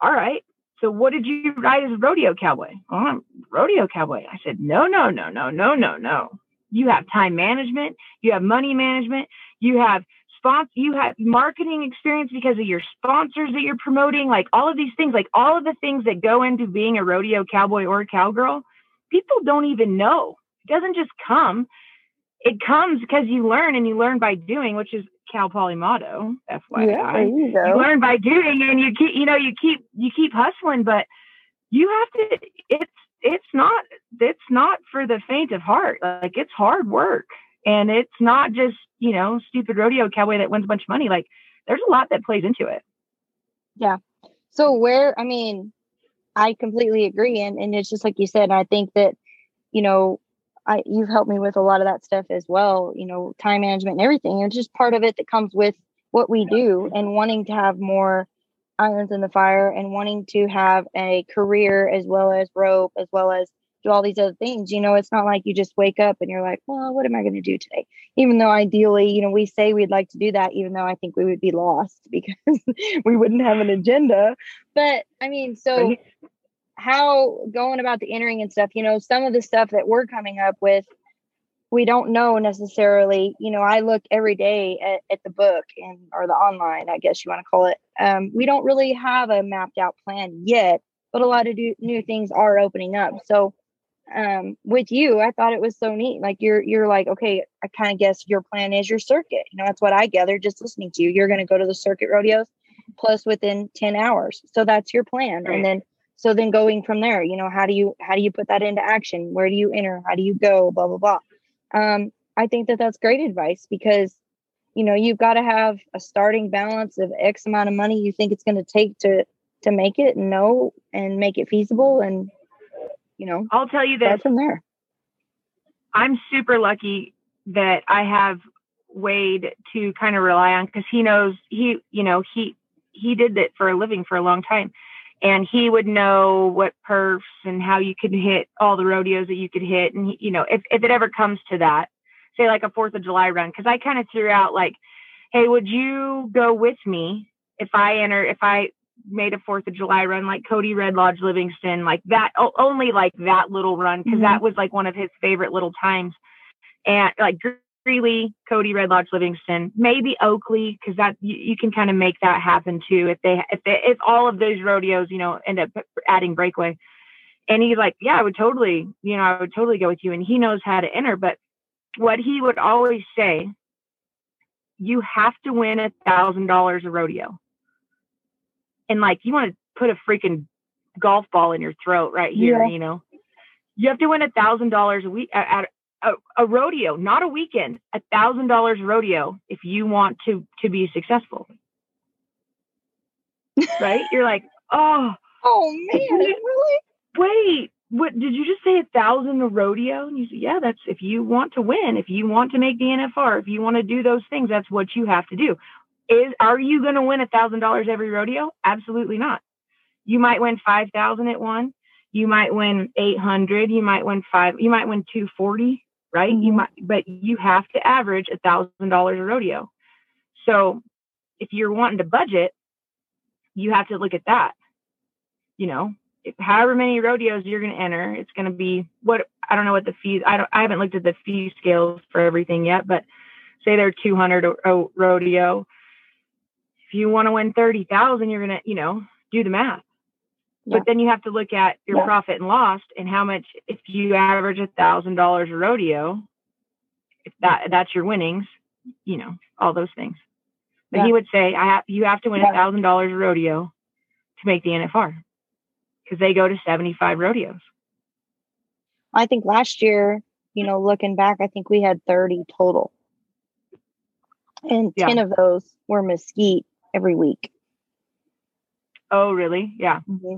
All right. So what did you ride as a rodeo cowboy? Oh, I'm rodeo cowboy. I said, no, no, no, no, no, no, no. You have time management. You have money management. You have sponsor you have marketing experience because of your sponsors that you're promoting like all of these things like all of the things that go into being a rodeo cowboy or a cowgirl people don't even know. It doesn't just come. It comes because you learn and you learn by doing which is cal poly motto fyi yeah, you, you learn by doing and you keep you know you keep you keep hustling but you have to it's it's not it's not for the faint of heart. Like it's hard work and it's not just, you know, stupid rodeo cowboy that wins a bunch of money. Like there's a lot that plays into it. Yeah. So where, I mean, I completely agree. And, and it's just like you said, I think that, you know, I, you've helped me with a lot of that stuff as well, you know, time management and everything. It's just part of it that comes with what we do and wanting to have more irons in the fire and wanting to have a career as well as rope, as well as do all these other things. You know, it's not like you just wake up and you're like, well, what am I going to do today? Even though ideally, you know, we say we'd like to do that, even though I think we would be lost because we wouldn't have an agenda. But I mean, so how going about the entering and stuff, you know, some of the stuff that we're coming up with, we don't know necessarily. You know, I look every day at, at the book and or the online, I guess you want to call it. Um, we don't really have a mapped out plan yet, but a lot of do, new things are opening up. So um with you i thought it was so neat like you're you're like okay i kind of guess your plan is your circuit. You know that's what i gathered just listening to you. You're going to go to the circuit rodeos plus within 10 hours. So that's your plan. Right. and then so then going from there you know how do you how do you put that into action? Where do you enter? How do you go? Blah blah blah. Um i think that that's great advice because you know you've got to have a starting balance of x amount of money you think it's going to take to to make it and know and make it feasible and you know, I'll tell you this. from there. I'm super lucky that I have Wade to kind of rely on because he knows he, you know, he he did it for a living for a long time, and he would know what perfs and how you could hit all the rodeos that you could hit, and he, you know, if if it ever comes to that, say like a Fourth of July run, because I kind of threw out like, hey, would you go with me if I enter if I made a Fourth of July run, like Cody Red Lodge Livingston, like that, only like that little run, because mm-hmm. that was like one of his favorite little times. And like Greeley, Cody, Red Lodge, Livingston, maybe Oakley, because that you, you can kind of make that happen too. If they if they, if all of those rodeos, you know, end up adding breakaway, and he's like, yeah, I would totally, you know, I would totally go with you, and he knows how to enter. But what he would always say, you have to win a thousand dollars a rodeo, and like you want to put a freaking golf ball in your throat right here, yeah. you know. You have to win a thousand dollars a week at, a, a rodeo, not a weekend, a thousand dollars rodeo if you want to to be successful. right? You're like, oh, oh man, really? Wait, what did you just say? A thousand a rodeo? And you say, yeah, that's if you want to win, if you want to make the NFR, if you want to do those things, that's what you have to do. Is are you going to win a thousand dollars every rodeo? Absolutely not. You might win five thousand at one. You might win eight hundred. You might win five. You might win two forty right? Mm-hmm. You might, but you have to average a thousand dollars a rodeo. So if you're wanting to budget, you have to look at that. You know, if, however many rodeos you're going to enter, it's going to be what I don't know what the fees. I don't. I haven't looked at the fee scales for everything yet, but say they're 200 a, a rodeo. If you want to win 30,000, you're going to, you know, do the math. But then you have to look at your yeah. profit and loss and how much if you average a thousand dollars a rodeo, if that that's your winnings, you know, all those things. But yeah. he would say, I have you have to win a thousand dollars a rodeo to make the NFR because they go to 75 rodeos. I think last year, you know, looking back, I think we had 30 total. And 10 of those were mesquite every week. Oh, really? Yeah. Mm-hmm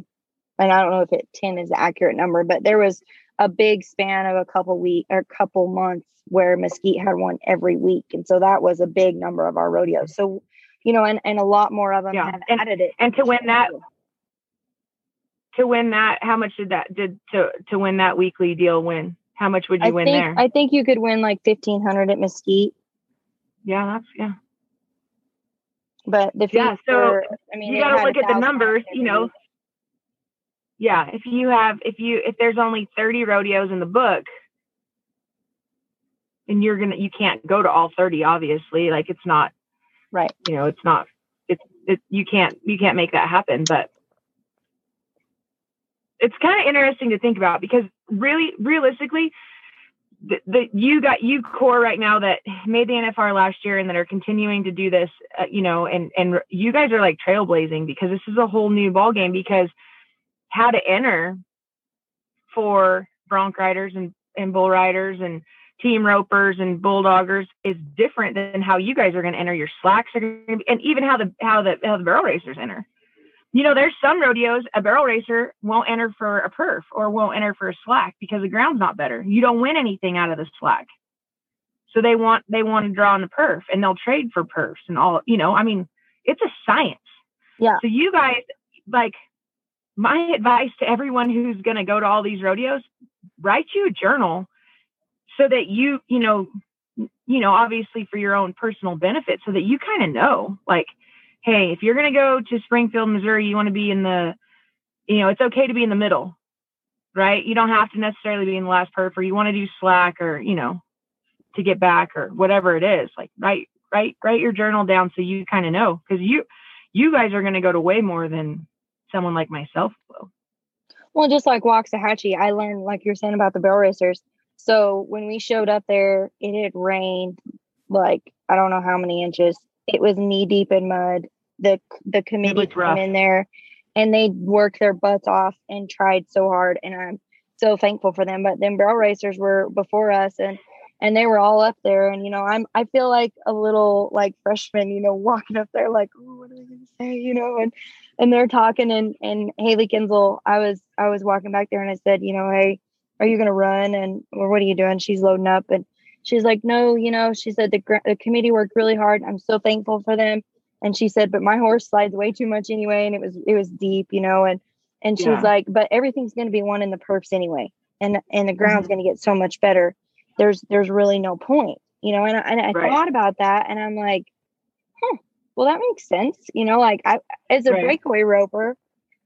and I don't know if it 10 is the accurate number, but there was a big span of a couple week or a couple months where Mesquite had one every week. And so that was a big number of our rodeos. So, you know, and, and a lot more of them yeah. have and, added it. And to win that, to win that, how much did that, did to, to win that weekly deal win? How much would you I win think, there? I think you could win like 1500 at Mesquite. Yeah, that's, yeah. But the yeah, so I mean, you got to look at the numbers, you know, yeah, if you have if you if there's only 30 rodeos in the book and you're gonna you can't go to all 30 obviously like it's not right. you know it's not it's it you can't you can't make that happen but it's kind of interesting to think about because really realistically the, the you got you core right now that made the NFR last year and that are continuing to do this uh, you know and and you guys are like trailblazing because this is a whole new ball game because how to enter for bronc riders and, and bull riders and team ropers and bulldoggers is different than how you guys are going to enter your slacks are going to be, and even how the how the how the barrel racers enter. You know, there's some rodeos a barrel racer won't enter for a perf or won't enter for a slack because the ground's not better. You don't win anything out of the slack. So they want they want to draw on the perf and they'll trade for perfs and all, you know, I mean, it's a science. Yeah. So you guys like my advice to everyone who's going to go to all these rodeos, write you a journal so that you, you know, you know, obviously for your own personal benefit, so that you kind of know, like, hey, if you're going to go to Springfield, Missouri, you want to be in the, you know, it's okay to be in the middle, right? You don't have to necessarily be in the last perf, or you want to do slack, or you know, to get back, or whatever it is. Like, write, write, write your journal down so you kind of know, because you, you guys are going to go to way more than someone like myself will. Well, just like Waxahachie, I learned, like you're saying about the barrel racers. So when we showed up there, it had rained like I don't know how many inches. It was knee deep in mud. The the committee came in there and they worked their butts off and tried so hard. And I'm so thankful for them. But then barrel racers were before us and and they were all up there and you know i'm i feel like a little like freshman you know walking up there like oh what are they gonna say you know and and they're talking and and Hailey Kinsel i was i was walking back there and i said you know hey are you gonna run and or what are you doing she's loading up and she's like no you know she said the, the committee worked really hard i'm so thankful for them and she said but my horse slides way too much anyway and it was it was deep you know and and she's yeah. like but everything's going to be won in the perfs anyway and and the ground's mm-hmm. going to get so much better there's there's really no point you know and I, and I right. thought about that and i'm like huh well that makes sense you know like i as a right. breakaway roper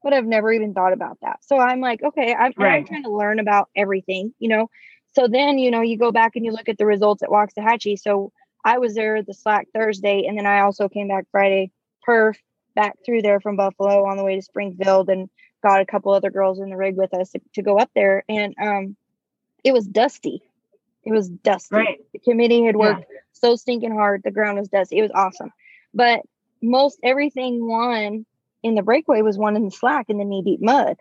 would have never even thought about that so i'm like okay i'm, right. I'm trying to learn about everything you know so then, you know, you go back and you look at the results at Waxahachie. So I was there the slack Thursday, and then I also came back Friday, perf, back through there from Buffalo on the way to Springfield and got a couple other girls in the rig with us to, to go up there. And um, it was dusty. It was dusty. Right. The committee had worked yeah. so stinking hard. The ground was dusty. It was awesome. But most everything won in the breakaway was won in the slack in the knee deep mud.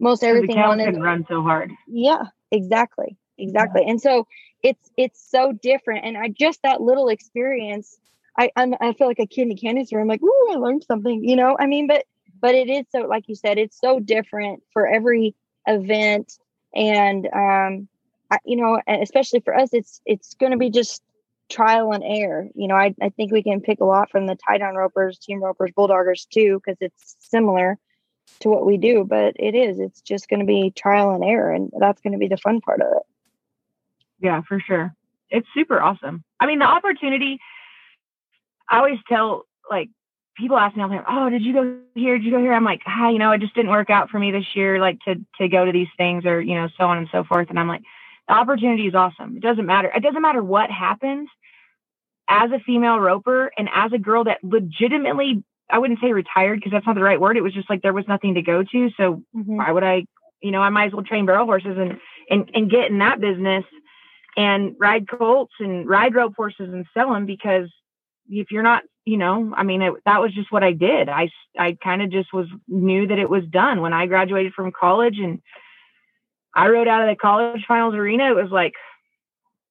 Most everything the won in the run so hard. Yeah, exactly. Exactly. And so it's it's so different. And I just that little experience, I I'm, i feel like a kid in a candy store. I'm like, oh, I learned something, you know. I mean, but but it is so like you said, it's so different for every event, and um, I, you know, especially for us, it's it's going to be just trial and error. You know, I I think we can pick a lot from the tie down ropers, team ropers, bulldoggers too, because it's similar to what we do. But it is, it's just going to be trial and error, and that's going to be the fun part of it. Yeah, for sure. It's super awesome. I mean, the opportunity, I always tell like people ask me all the time, oh, did you go here? Did you go here? I'm like, ah, you know, it just didn't work out for me this year, like to to go to these things or, you know, so on and so forth. And I'm like, the opportunity is awesome. It doesn't matter. It doesn't matter what happens as a female roper and as a girl that legitimately I wouldn't say retired because that's not the right word. It was just like there was nothing to go to. So mm-hmm. why would I, you know, I might as well train barrel horses and and and get in that business and ride colts and ride rope horses and sell them because if you're not you know i mean it, that was just what i did i i kind of just was knew that it was done when i graduated from college and i rode out of the college finals arena it was like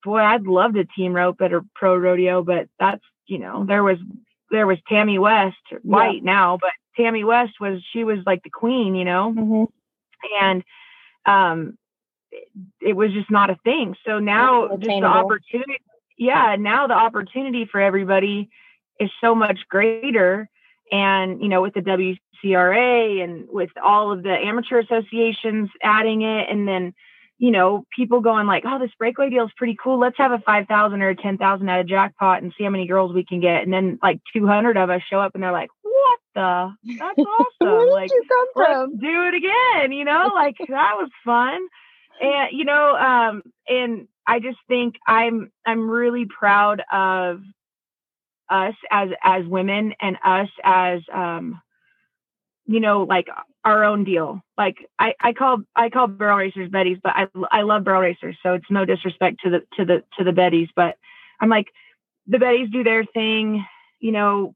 boy i'd love to team rope at a pro rodeo but that's you know there was there was tammy west white yeah. now but tammy west was she was like the queen you know mm-hmm. and um it was just not a thing. So now just the opportunity, yeah, now the opportunity for everybody is so much greater. And, you know, with the WCRA and with all of the amateur associations adding it, and then, you know, people going like, oh, this breakaway deal is pretty cool. Let's have a 5,000 or a 10,000 at a jackpot and see how many girls we can get. And then like 200 of us show up and they're like, what the? That's awesome. like, let's do it again. You know, like that was fun and you know um and i just think i'm i'm really proud of us as as women and us as um you know like our own deal. Like i i call i call barrel racers betties but i i love barrel racers so it's no disrespect to the to the to the betties but i'm like the betties do their thing you know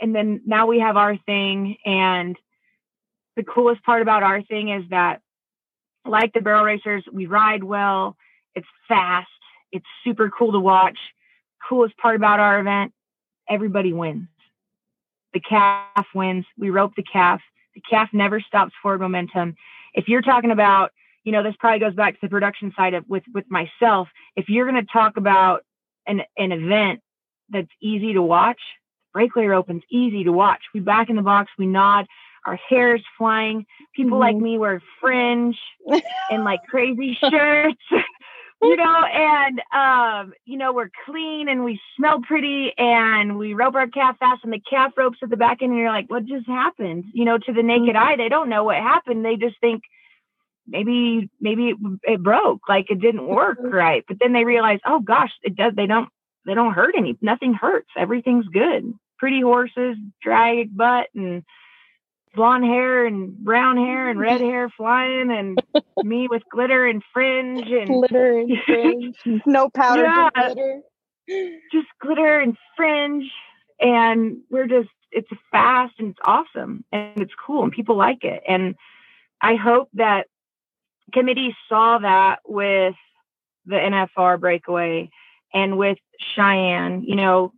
and then now we have our thing and the coolest part about our thing is that like the barrel racers. We ride well. It's fast. It's super cool to watch. Coolest part about our event, everybody wins. The calf wins. We rope the calf. The calf never stops forward momentum. If you're talking about, you know, this probably goes back to the production side of with with myself. If you're going to talk about an an event that's easy to watch, breakaway opens easy to watch. We back in the box, we nod, our hair's flying. People mm-hmm. like me wear fringe and like crazy shirts, you know, and um, you know, we're clean and we smell pretty and we rope our calf fast and the calf ropes at the back end and you're like, what just happened? You know, to the naked mm-hmm. eye, they don't know what happened. They just think maybe maybe it, it broke, like it didn't work mm-hmm. right. But then they realize, oh gosh, it does. They don't they don't hurt any. Nothing hurts. Everything's good. Pretty horses, drag butt, and blonde hair and brown hair and red hair flying and me with glitter and fringe and glitter and fringe. No powder yeah, glitter. Just glitter and fringe. And we're just it's fast and it's awesome and it's cool and people like it. And i hope that committee saw that with the nfr breakaway and with cheyenne you know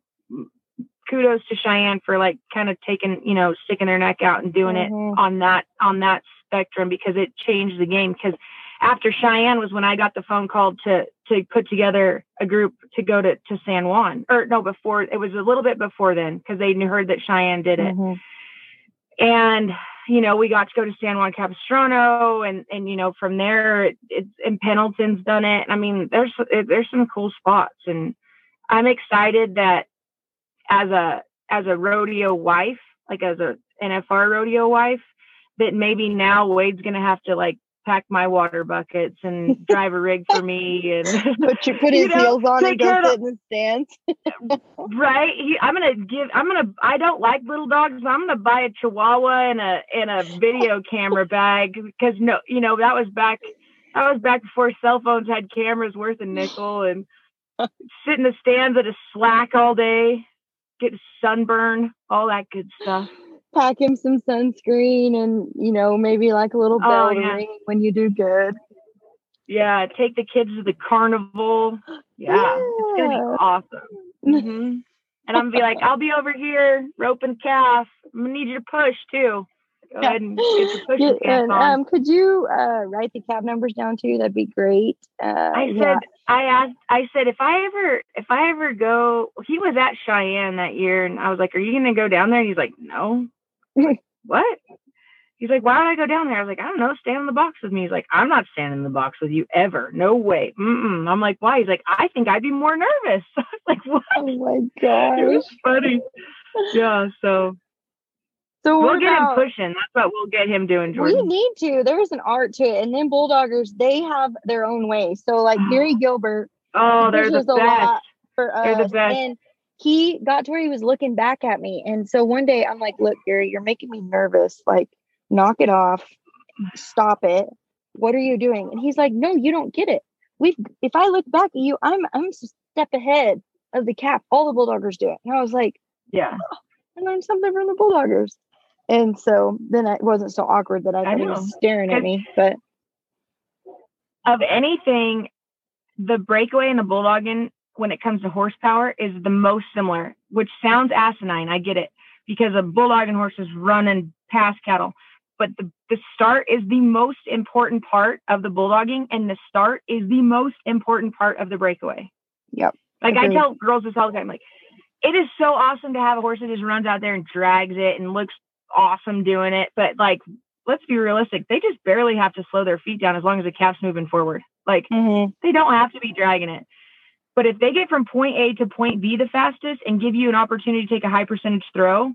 kudos to Cheyenne for like kind of taking, you know, sticking their neck out and doing mm-hmm. it on that on that spectrum because it changed the game. Because after Cheyenne was when I got the phone call to to put together a group to go to to San Juan. Or no, before it was a little bit before then because they heard that Cheyenne did it. Mm-hmm. And you know, we got to go to San Juan Capistrano, and and you know, from there, it, it's and Pendleton's done it. I mean, there's there's some cool spots, and I'm excited that as a as a rodeo wife, like as a NFR rodeo wife, that maybe now Wade's gonna have to like pack my water buckets and drive a rig for me and put your put his you know, heels on and go sit in the stands. right. He, I'm gonna give. I'm gonna. I don't like little dogs. but I'm gonna buy a Chihuahua and a and a video camera bag because no, you know that was back. That was back before cell phones had cameras worth a nickel and sit in the stands at a slack all day, get sunburn, all that good stuff pack him some sunscreen and you know maybe like a little bell oh, yeah. ring when you do good yeah take the kids to the carnival yeah, yeah. it's gonna be awesome mm-hmm. and i'm gonna be like i'll be over here roping calf i'm gonna need you to push too go ahead and get your pushing yeah, and, um, could you uh, write the cab numbers down too that'd be great uh, i said I asked, I said, if I ever, if I ever go, he was at Cheyenne that year, and I was like, "Are you gonna go down there?" And he's like, "No." like, what? He's like, why would I go down there? I was like, I don't know, stand in the box with me. He's like, I'm not standing in the box with you ever. No way. Mm-mm. I'm like, why? He's like, I think I'd be more nervous. I was like, what? Oh my god, it was funny. yeah. So. So we'll get about, him pushing. That's what we'll get him doing. Jordan. We need to. There's an art to it, and then bulldoggers they have their own way. So like Gary Gilbert. Oh, they're the best. For us. They're the best. And he got to where he was looking back at me. And so one day I'm like, look, Gary, you're making me nervous. Like, knock it off. Stop it. What are you doing? And he's like, no, you don't get it. We if I look back at you, I'm I'm a step ahead of the cap. All the bulldoggers do it. And I was like, yeah. Oh, I learned something from the bulldoggers. And so then it wasn't so awkward that I thought he was staring at me. But of anything, the breakaway and the bulldogging when it comes to horsepower is the most similar, which sounds asinine. I get it because a bulldogging horse is running past cattle. But the, the start is the most important part of the bulldogging, and the start is the most important part of the breakaway. Yep. Like I tell girls this all the time, like it is so awesome to have a horse that just runs out there and drags it and looks awesome doing it. But like, let's be realistic, they just barely have to slow their feet down as long as the calf's moving forward. Like mm-hmm. they don't have to be dragging it. But if they get from point A to point B the fastest and give you an opportunity to take a high percentage throw,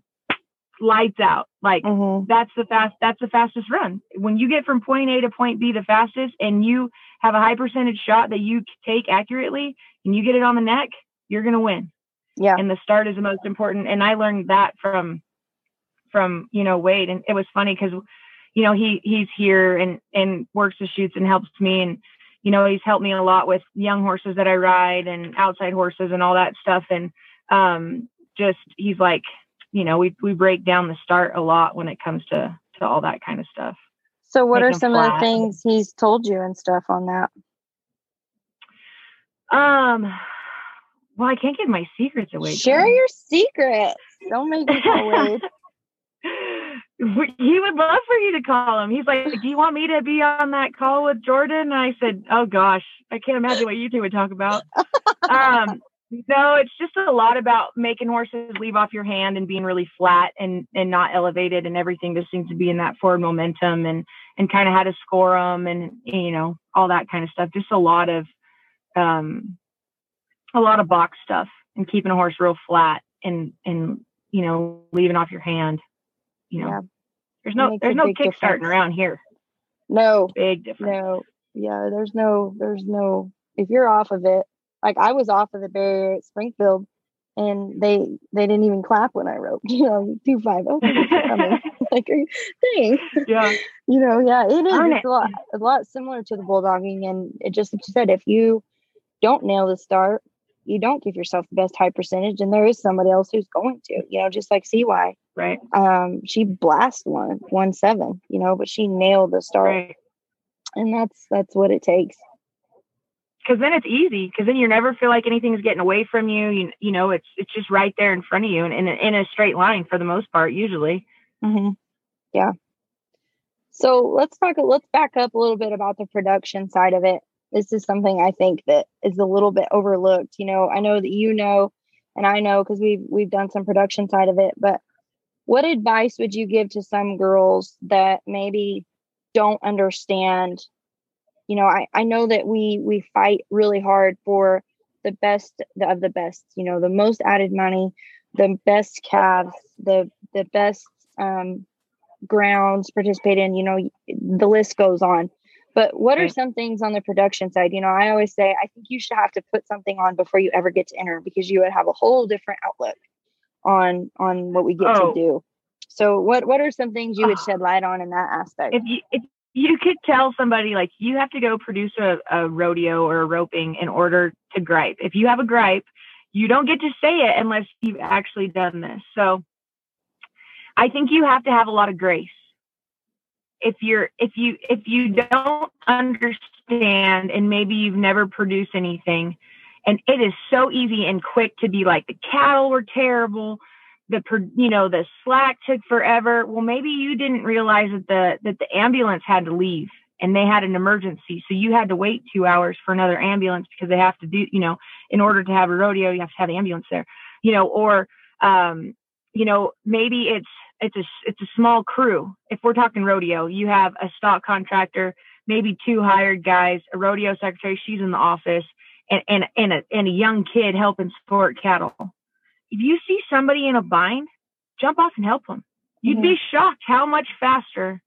lights out. Like mm-hmm. that's the fast that's the fastest run. When you get from point A to point B the fastest and you have a high percentage shot that you take accurately and you get it on the neck, you're gonna win. Yeah. And the start is the most important. And I learned that from from, you know, Wade. And it was funny because, you know, he he's here and and works the shoots and helps me and you know, he's helped me a lot with young horses that I ride and outside horses and all that stuff. And um, just he's like, you know, we we break down the start a lot when it comes to to all that kind of stuff. So, what are some flat. of the things he's told you and stuff on that? Um, well, I can't give my secrets away. Share your secrets. Don't make me go away. he would love for you to call him. He's like, Do you want me to be on that call with Jordan? And I said, Oh gosh, I can't imagine what you two would talk about. um, no, it's just a lot about making horses leave off your hand and being really flat and and not elevated and everything just seems to be in that forward momentum and and kind of how to score them and you know all that kind of stuff. Just a lot of um a lot of box stuff and keeping a horse real flat and and you know leaving off your hand. You know, yeah. There's no there's no kick starting around here. No, big difference. No, yeah, there's no there's no if you're off of it. Like I was off of the barrier at Springfield, and they they didn't even clap when I wrote. You know, two five. Oh, like, dang. Yeah. you know, yeah, it is. It's a lot a lot similar to the bulldogging, and it just like you said, if you don't nail the start, you don't give yourself the best high percentage, and there is somebody else who's going to. You know, just like CY. Right. Um, she blasted one one seven, you know, but she nailed the start. Right. And that's that's what it takes. Cause then it's easy. Cause then you never feel like anything's getting away from you. You you know, it's it's just right there in front of you and in a, in a straight line for the most part, usually. Mm-hmm. Yeah. So let's talk. Let's back up a little bit about the production side of it. This is something I think that is a little bit overlooked. You know, I know that you know, and I know because we've we've done some production side of it, but what advice would you give to some girls that maybe don't understand you know i, I know that we we fight really hard for the best of the best you know the most added money the best calves the the best um grounds participate in you know the list goes on But what are some things on the production side? You know, I always say I think you should have to put something on before you ever get to enter because you would have a whole different outlook on on what we get oh. to do. So what what are some things you would ah. shed light on in that aspect? If you if you could tell somebody like you have to go produce a, a rodeo or a roping in order to gripe. If you have a gripe, you don't get to say it unless you've actually done this. So I think you have to have a lot of grace. If you're if you if you don't understand and maybe you've never produced anything and it is so easy and quick to be like the cattle were terrible the you know the slack took forever. Well maybe you didn't realize that the that the ambulance had to leave and they had an emergency. So you had to wait two hours for another ambulance because they have to do you know in order to have a rodeo you have to have the ambulance there you know or um you know maybe it's it's a it's a small crew if we're talking rodeo you have a stock contractor maybe two hired guys a rodeo secretary she's in the office and and and a, and a young kid helping support cattle if you see somebody in a bind, jump off and help them. You'd mm-hmm. be shocked how much faster.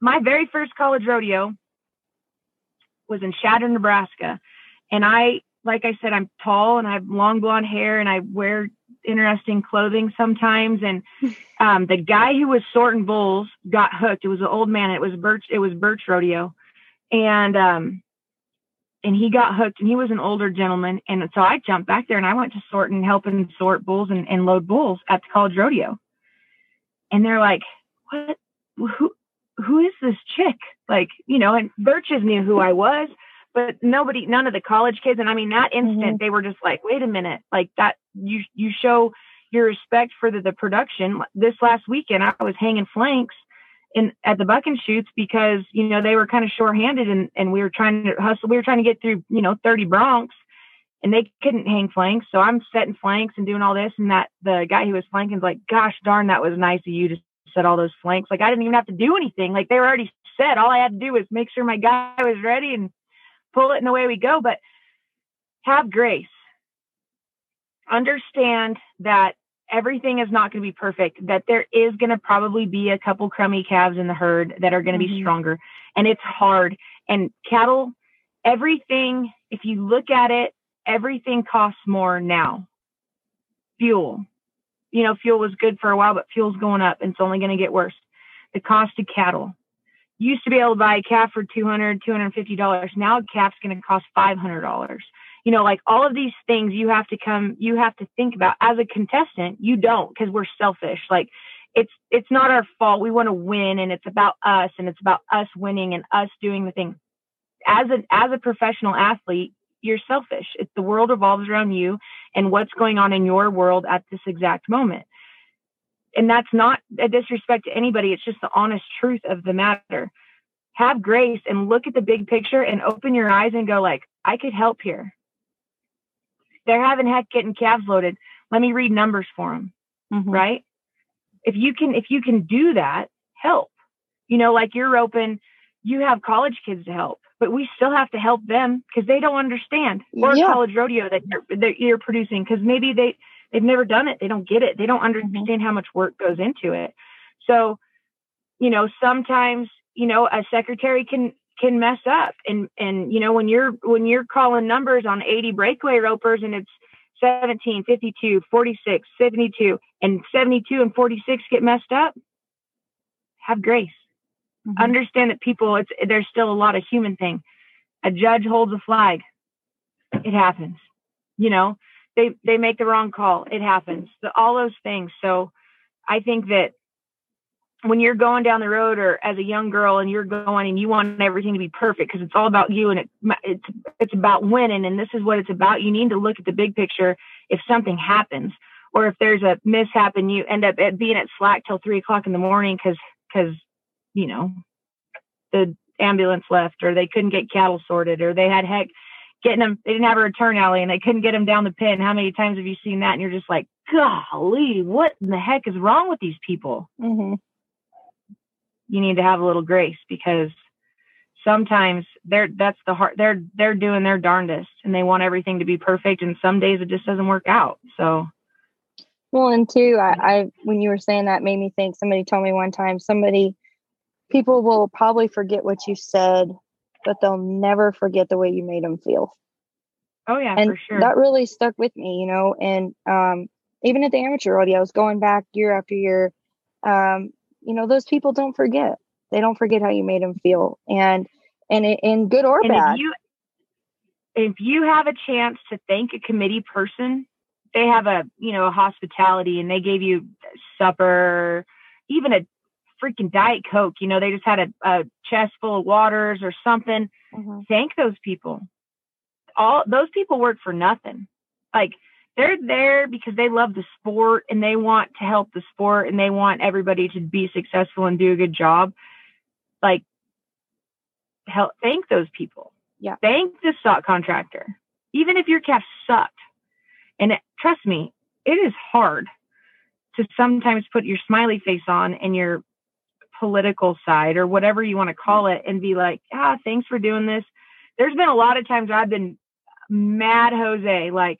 My very first college rodeo was in Chadron, Nebraska. And I, like I said, I'm tall and I have long blonde hair and I wear interesting clothing sometimes. And um, the guy who was sorting bulls got hooked. It was an old man. It was Burch. It was Burch Rodeo, and um, and he got hooked and he was an older gentleman. And so I jumped back there and I went to sort and helping sort bulls and, and load bulls at the college rodeo. And they're like, what, who, who is this chick? Like, you know, and Birches knew who I was, but nobody, none of the college kids. And I mean, that instant mm-hmm. they were just like, wait a minute, like that, you, you show your respect for the, the production. This last weekend, I was hanging flanks in at the bucking chutes because you know they were kind of short-handed and and we were trying to hustle. We were trying to get through you know 30 broncs, and they couldn't hang flanks. So I'm setting flanks and doing all this, and that the guy who was flanking is like, "Gosh darn, that was nice of you to set all those flanks. Like I didn't even have to do anything. Like they were already set. All I had to do was make sure my guy was ready and pull it, and away we go. But have grace. Understand that everything is not going to be perfect, that there is going to probably be a couple crummy calves in the herd that are going to mm-hmm. be stronger. And it's hard. And cattle, everything, if you look at it, everything costs more now. Fuel. You know, fuel was good for a while, but fuel's going up and it's only going to get worse. The cost of cattle. Used to be able to buy a calf for 200 $250. Now a calf's going to cost $500 you know, like all of these things you have to come, you have to think about as a contestant. You don't because we're selfish. Like it's, it's not our fault. We want to win and it's about us and it's about us winning and us doing the thing. As a, as a professional athlete, you're selfish. It's the world revolves around you and what's going on in your world at this exact moment. And that's not a disrespect to anybody. It's just the honest truth of the matter. Have grace and look at the big picture and open your eyes and go like, I could help here they're having heck getting calves loaded. Let me read numbers for them. Mm-hmm. Right. If you can, if you can do that, help, you know, like you're open, you have college kids to help, but we still have to help them because they don't understand or yeah. college rodeo that you're, that you're producing. Cause maybe they, they've never done it. They don't get it. They don't mm-hmm. understand mm-hmm. how much work goes into it. So, you know, sometimes, you know, a secretary can can mess up and and you know when you're when you're calling numbers on 80 breakaway ropers and it's 17 52 46 72 and 72 and 46 get messed up have grace mm-hmm. understand that people it's there's still a lot of human thing a judge holds a flag it happens you know they they make the wrong call. It happens. The, all those things. So i think that when you're going down the road or as a young girl and you're going and you want everything to be perfect because it's all about you and it, it's it's about winning and this is what it's about you need to look at the big picture if something happens or if there's a mishap and you end up at being at slack till three o'clock in the morning because because you know the ambulance left or they couldn't get cattle sorted or they had heck getting them they didn't have a return alley and they couldn't get them down the pin how many times have you seen that? And you're just like golly what in the heck is wrong with these people? Mm-hmm. You need to have a little grace because sometimes they're that's the heart they're they're doing their darndest and they want everything to be perfect and some days it just doesn't work out. So well and two I, I when you were saying that made me think somebody told me one time somebody people will probably forget what you said, but they'll never forget the way you made them feel. Oh yeah, and for sure. That really stuck with me, you know. And um, even at the amateur rodeos, going back year after year, um, you know, those people don't forget. They don't forget how you made them feel, and and in good or and bad. If you, if you have a chance to thank a committee person, they have a you know a hospitality, and they gave you supper, even a freaking diet coke. You know, they just had a, a chest full of waters or something. Mm-hmm. Thank those people all those people work for nothing. Like they're there because they love the sport and they want to help the sport and they want everybody to be successful and do a good job. Like help thank those people. Yeah. Thank the stock contractor. Even if your calf sucked. And it, trust me, it is hard to sometimes put your smiley face on and your political side or whatever you want to call it and be like, ah, thanks for doing this. There's been a lot of times I've been mad Jose, like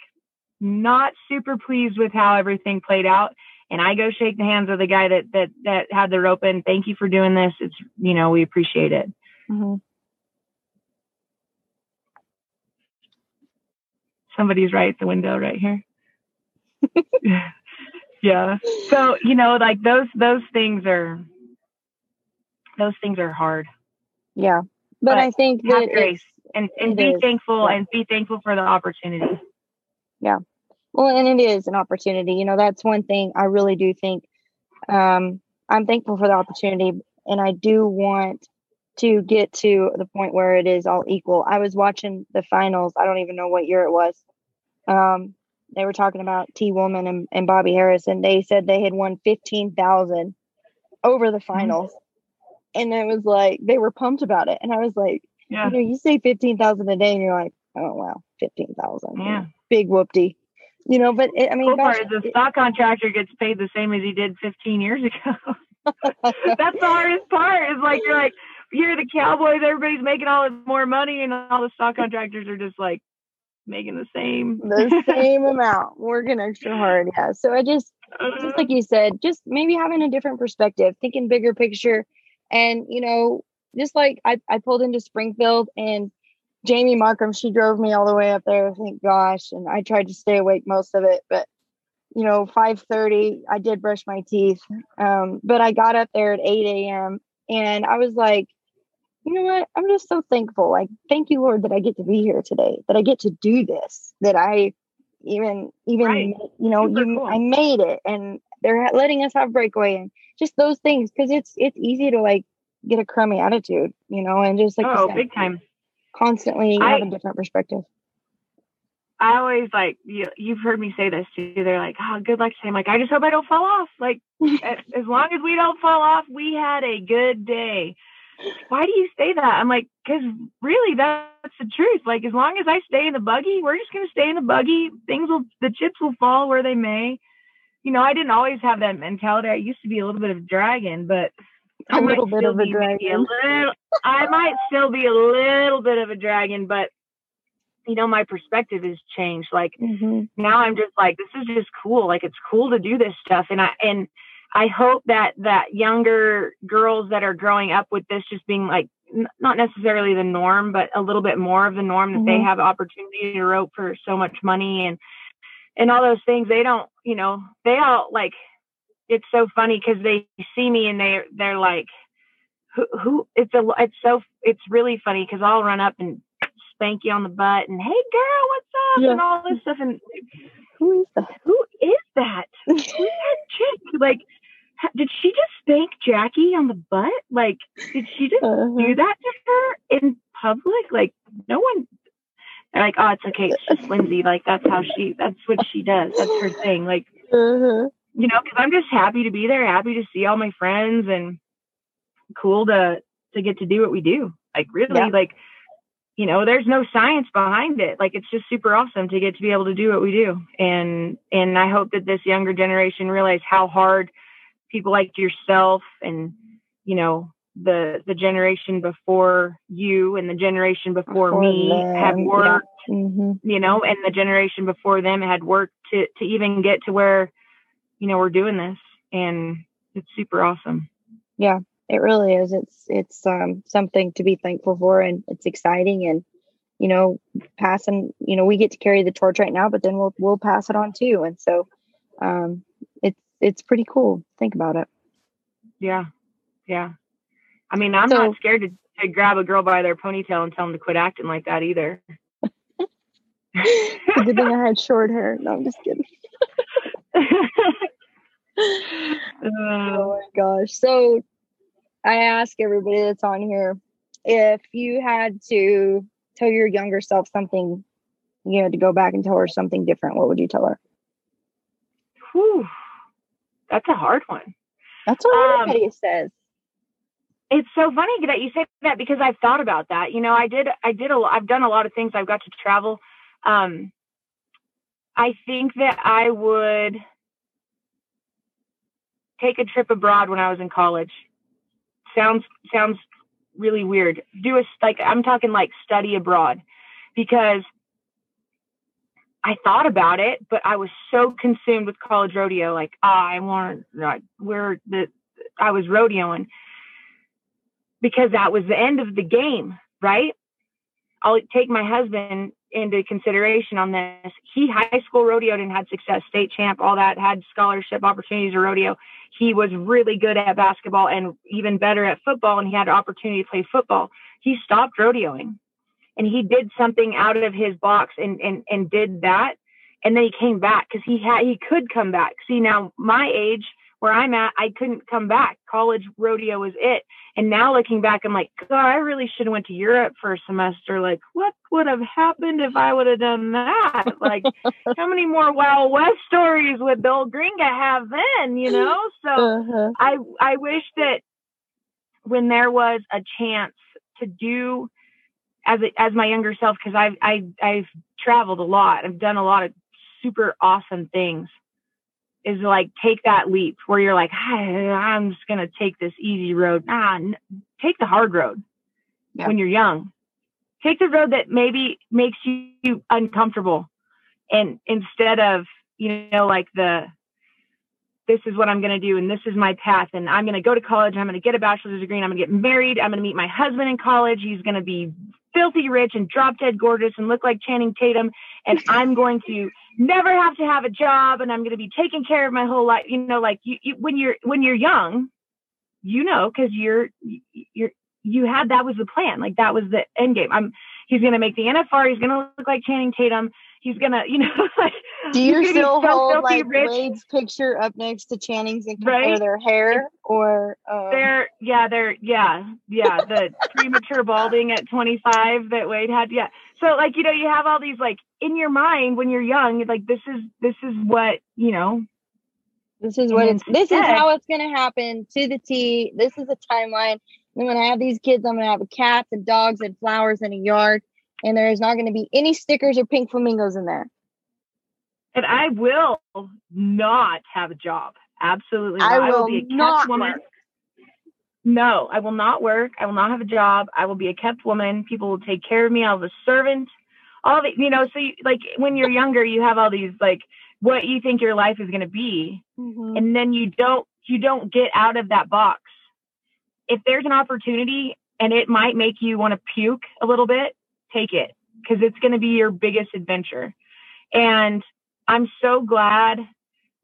not super pleased with how everything played out. And I go shake the hands of the guy that that that had the rope and thank you for doing this. It's you know we appreciate it. Mm-hmm. Somebody's right at the window right here. yeah. So you know like those those things are those things are hard. Yeah, but, but I think that grace and and be is. thankful yeah. and be thankful for the opportunity. Yeah. Well, and it is an opportunity. You know, that's one thing I really do think. Um, I'm thankful for the opportunity, and I do want to get to the point where it is all equal. I was watching the finals. I don't even know what year it was. Um, they were talking about Tee Woolman and, and Bobby Harris, and they said they had won fifteen thousand over the mm-hmm. finals. And it was like they were pumped about it, and I was like, yeah. You know, you say 15,000 a day and you're like, oh, wow, 15,000. Yeah. Big whoopty. You know, but it, I mean, cool gosh, part is the stock contractor gets paid the same as he did 15 years ago. That's the hardest part. Is like you're like you're the Cowboys. Everybody's making all this more money, and all the stock contractors are just like making the same the same amount, working extra hard. Yeah. So I just just uh-huh. like you said, just maybe having a different perspective, thinking bigger picture, and you know, just like I, I pulled into Springfield and Jamie Markham, she drove me all the way up there, thank gosh. And I tried to stay awake most of it, but you know, 5:30, I did brush my teeth. Um, but I got up there at 8 a.m. and I was like, you know what? I'm just so thankful. Like, thank you, Lord, that I get to be here today, that I get to do this, that I even even right. you know, you, cool. I made it and they're letting us have breakaway and just those things because it's it's easy to like get a crummy attitude, you know, and just like oh, said, big time, constantly I, have a different perspective. I always like you. You've heard me say this too. They're like, "Oh, good luck today." I'm like, I just hope I don't fall off. Like, as long as we don't fall off, we had a good day. Why do you say that? I'm like, because really, that's the truth. Like, as long as I stay in the buggy, we're just gonna stay in the buggy. Things will, the chips will fall where they may. You know, I didn't always have that mentality. I used to be a little bit of a dragon, but a little bit of a dragon. A little, I might still be a little bit of a dragon, but you know, my perspective has changed. Like mm-hmm. now I'm just like, this is just cool. Like it's cool to do this stuff. And I, and I hope that, that younger girls that are growing up with this just being like, n- not necessarily the norm, but a little bit more of the norm that mm-hmm. they have opportunity to rope for so much money and, and all those things. They don't, you know, they all like, it's so funny because they see me and they they're like, who who? It's a it's so it's really funny because I'll run up and spank you on the butt and hey girl, what's up yeah. and all this stuff and who is that? Who is that? Who's that chick? Like, did she just spank Jackie on the butt? Like, did she just uh-huh. do that to her in public? Like, no one. They're like, oh, it's okay. It's just Lindsay. Like, that's how she. That's what she does. That's her thing. Like, uh-huh you know, because I'm just happy to be there, happy to see all my friends, and cool to to get to do what we do. Like really, yeah. like you know, there's no science behind it. Like it's just super awesome to get to be able to do what we do, and and I hope that this younger generation realize how hard people like yourself and you know the the generation before you and the generation before, before me them. have worked yeah. mm-hmm. you know and the generation before them had worked to to even get to where you know, we're doing this and it's super awesome. Yeah. It really is. It's it's um, something to be thankful for, and it's exciting. And you know, passing. You know, we get to carry the torch right now, but then we'll we'll pass it on too. And so, um, it's it's pretty cool. Think about it. Yeah, yeah. I mean, I'm so, not scared to, to grab a girl by their ponytail and tell them to quit acting like that either. Good thing I had short hair. No, I'm just kidding. oh my gosh. So I ask everybody that's on here if you had to tell your younger self something, you know, to go back and tell her something different, what would you tell her? Whew. That's a hard one. That's what everybody um, says. It's so funny that you say that because I've thought about that. You know, I did, I did a, I've done a lot of things. I've got to travel. Um, I think that I would take a trip abroad when I was in college. Sounds sounds really weird. Do a like I'm talking like study abroad because I thought about it, but I was so consumed with college rodeo. Like oh, I want like where the I was rodeoing because that was the end of the game, right? I'll take my husband into consideration on this. He high school rodeoed and had success, state champ, all that, had scholarship opportunities to rodeo. He was really good at basketball and even better at football, and he had an opportunity to play football. He stopped rodeoing and he did something out of his box and and and did that. And then he came back because he had he could come back. See now my age where I'm at, I couldn't come back. College rodeo was it. And now looking back, I'm like, God, I really should have went to Europe for a semester. Like, what would have happened if I would have done that? Like, how many more Wild West stories would Bill Gringa have then? You know? So uh-huh. I I wish that when there was a chance to do as a, as my younger self, because I've I I've traveled a lot. I've done a lot of super awesome things is like take that leap where you're like, I'm just gonna take this easy road. Nah, n- take the hard road yeah. when you're young. Take the road that maybe makes you uncomfortable, and instead of you know like the this is what I'm going to do and this is my path and I'm going to go to college I'm going to get a bachelor's degree and I'm going to get married I'm going to meet my husband in college he's going to be filthy rich and drop dead gorgeous and look like Channing Tatum. And I'm going to never have to have a job and I'm going to be taking care of my whole life. You know, like you, you when you're, when you're young, you know, cause you're, you're, you had, that was the plan. Like that was the end game. I'm, he's going to make the NFR. He's going to look like Channing Tatum he's gonna, you know, like. Do you still hold like rich. Wade's picture up next to Channing's and compare right? their hair or? Um... They're yeah, they're yeah, yeah, the premature balding at 25 that Wade had, yeah. So like you know, you have all these like in your mind when you're young, like this is this is what you know. This is what it's. This is how it's gonna happen to the T. This is a timeline. And when I have these kids, I'm gonna have a cats and dogs and flowers in a yard and there is not going to be any stickers or pink flamingos in there. And I will not have a job. Absolutely not. I will, I will be a kept woman. Work. No, I will not work. I will not have a job. I will be a kept woman. People will take care of me. I'll be a servant. All the, you know, so you, like when you're younger, you have all these like what you think your life is going to be, mm-hmm. and then you don't you don't get out of that box. If there's an opportunity and it might make you want to puke a little bit, take it because it's going to be your biggest adventure. And I'm so glad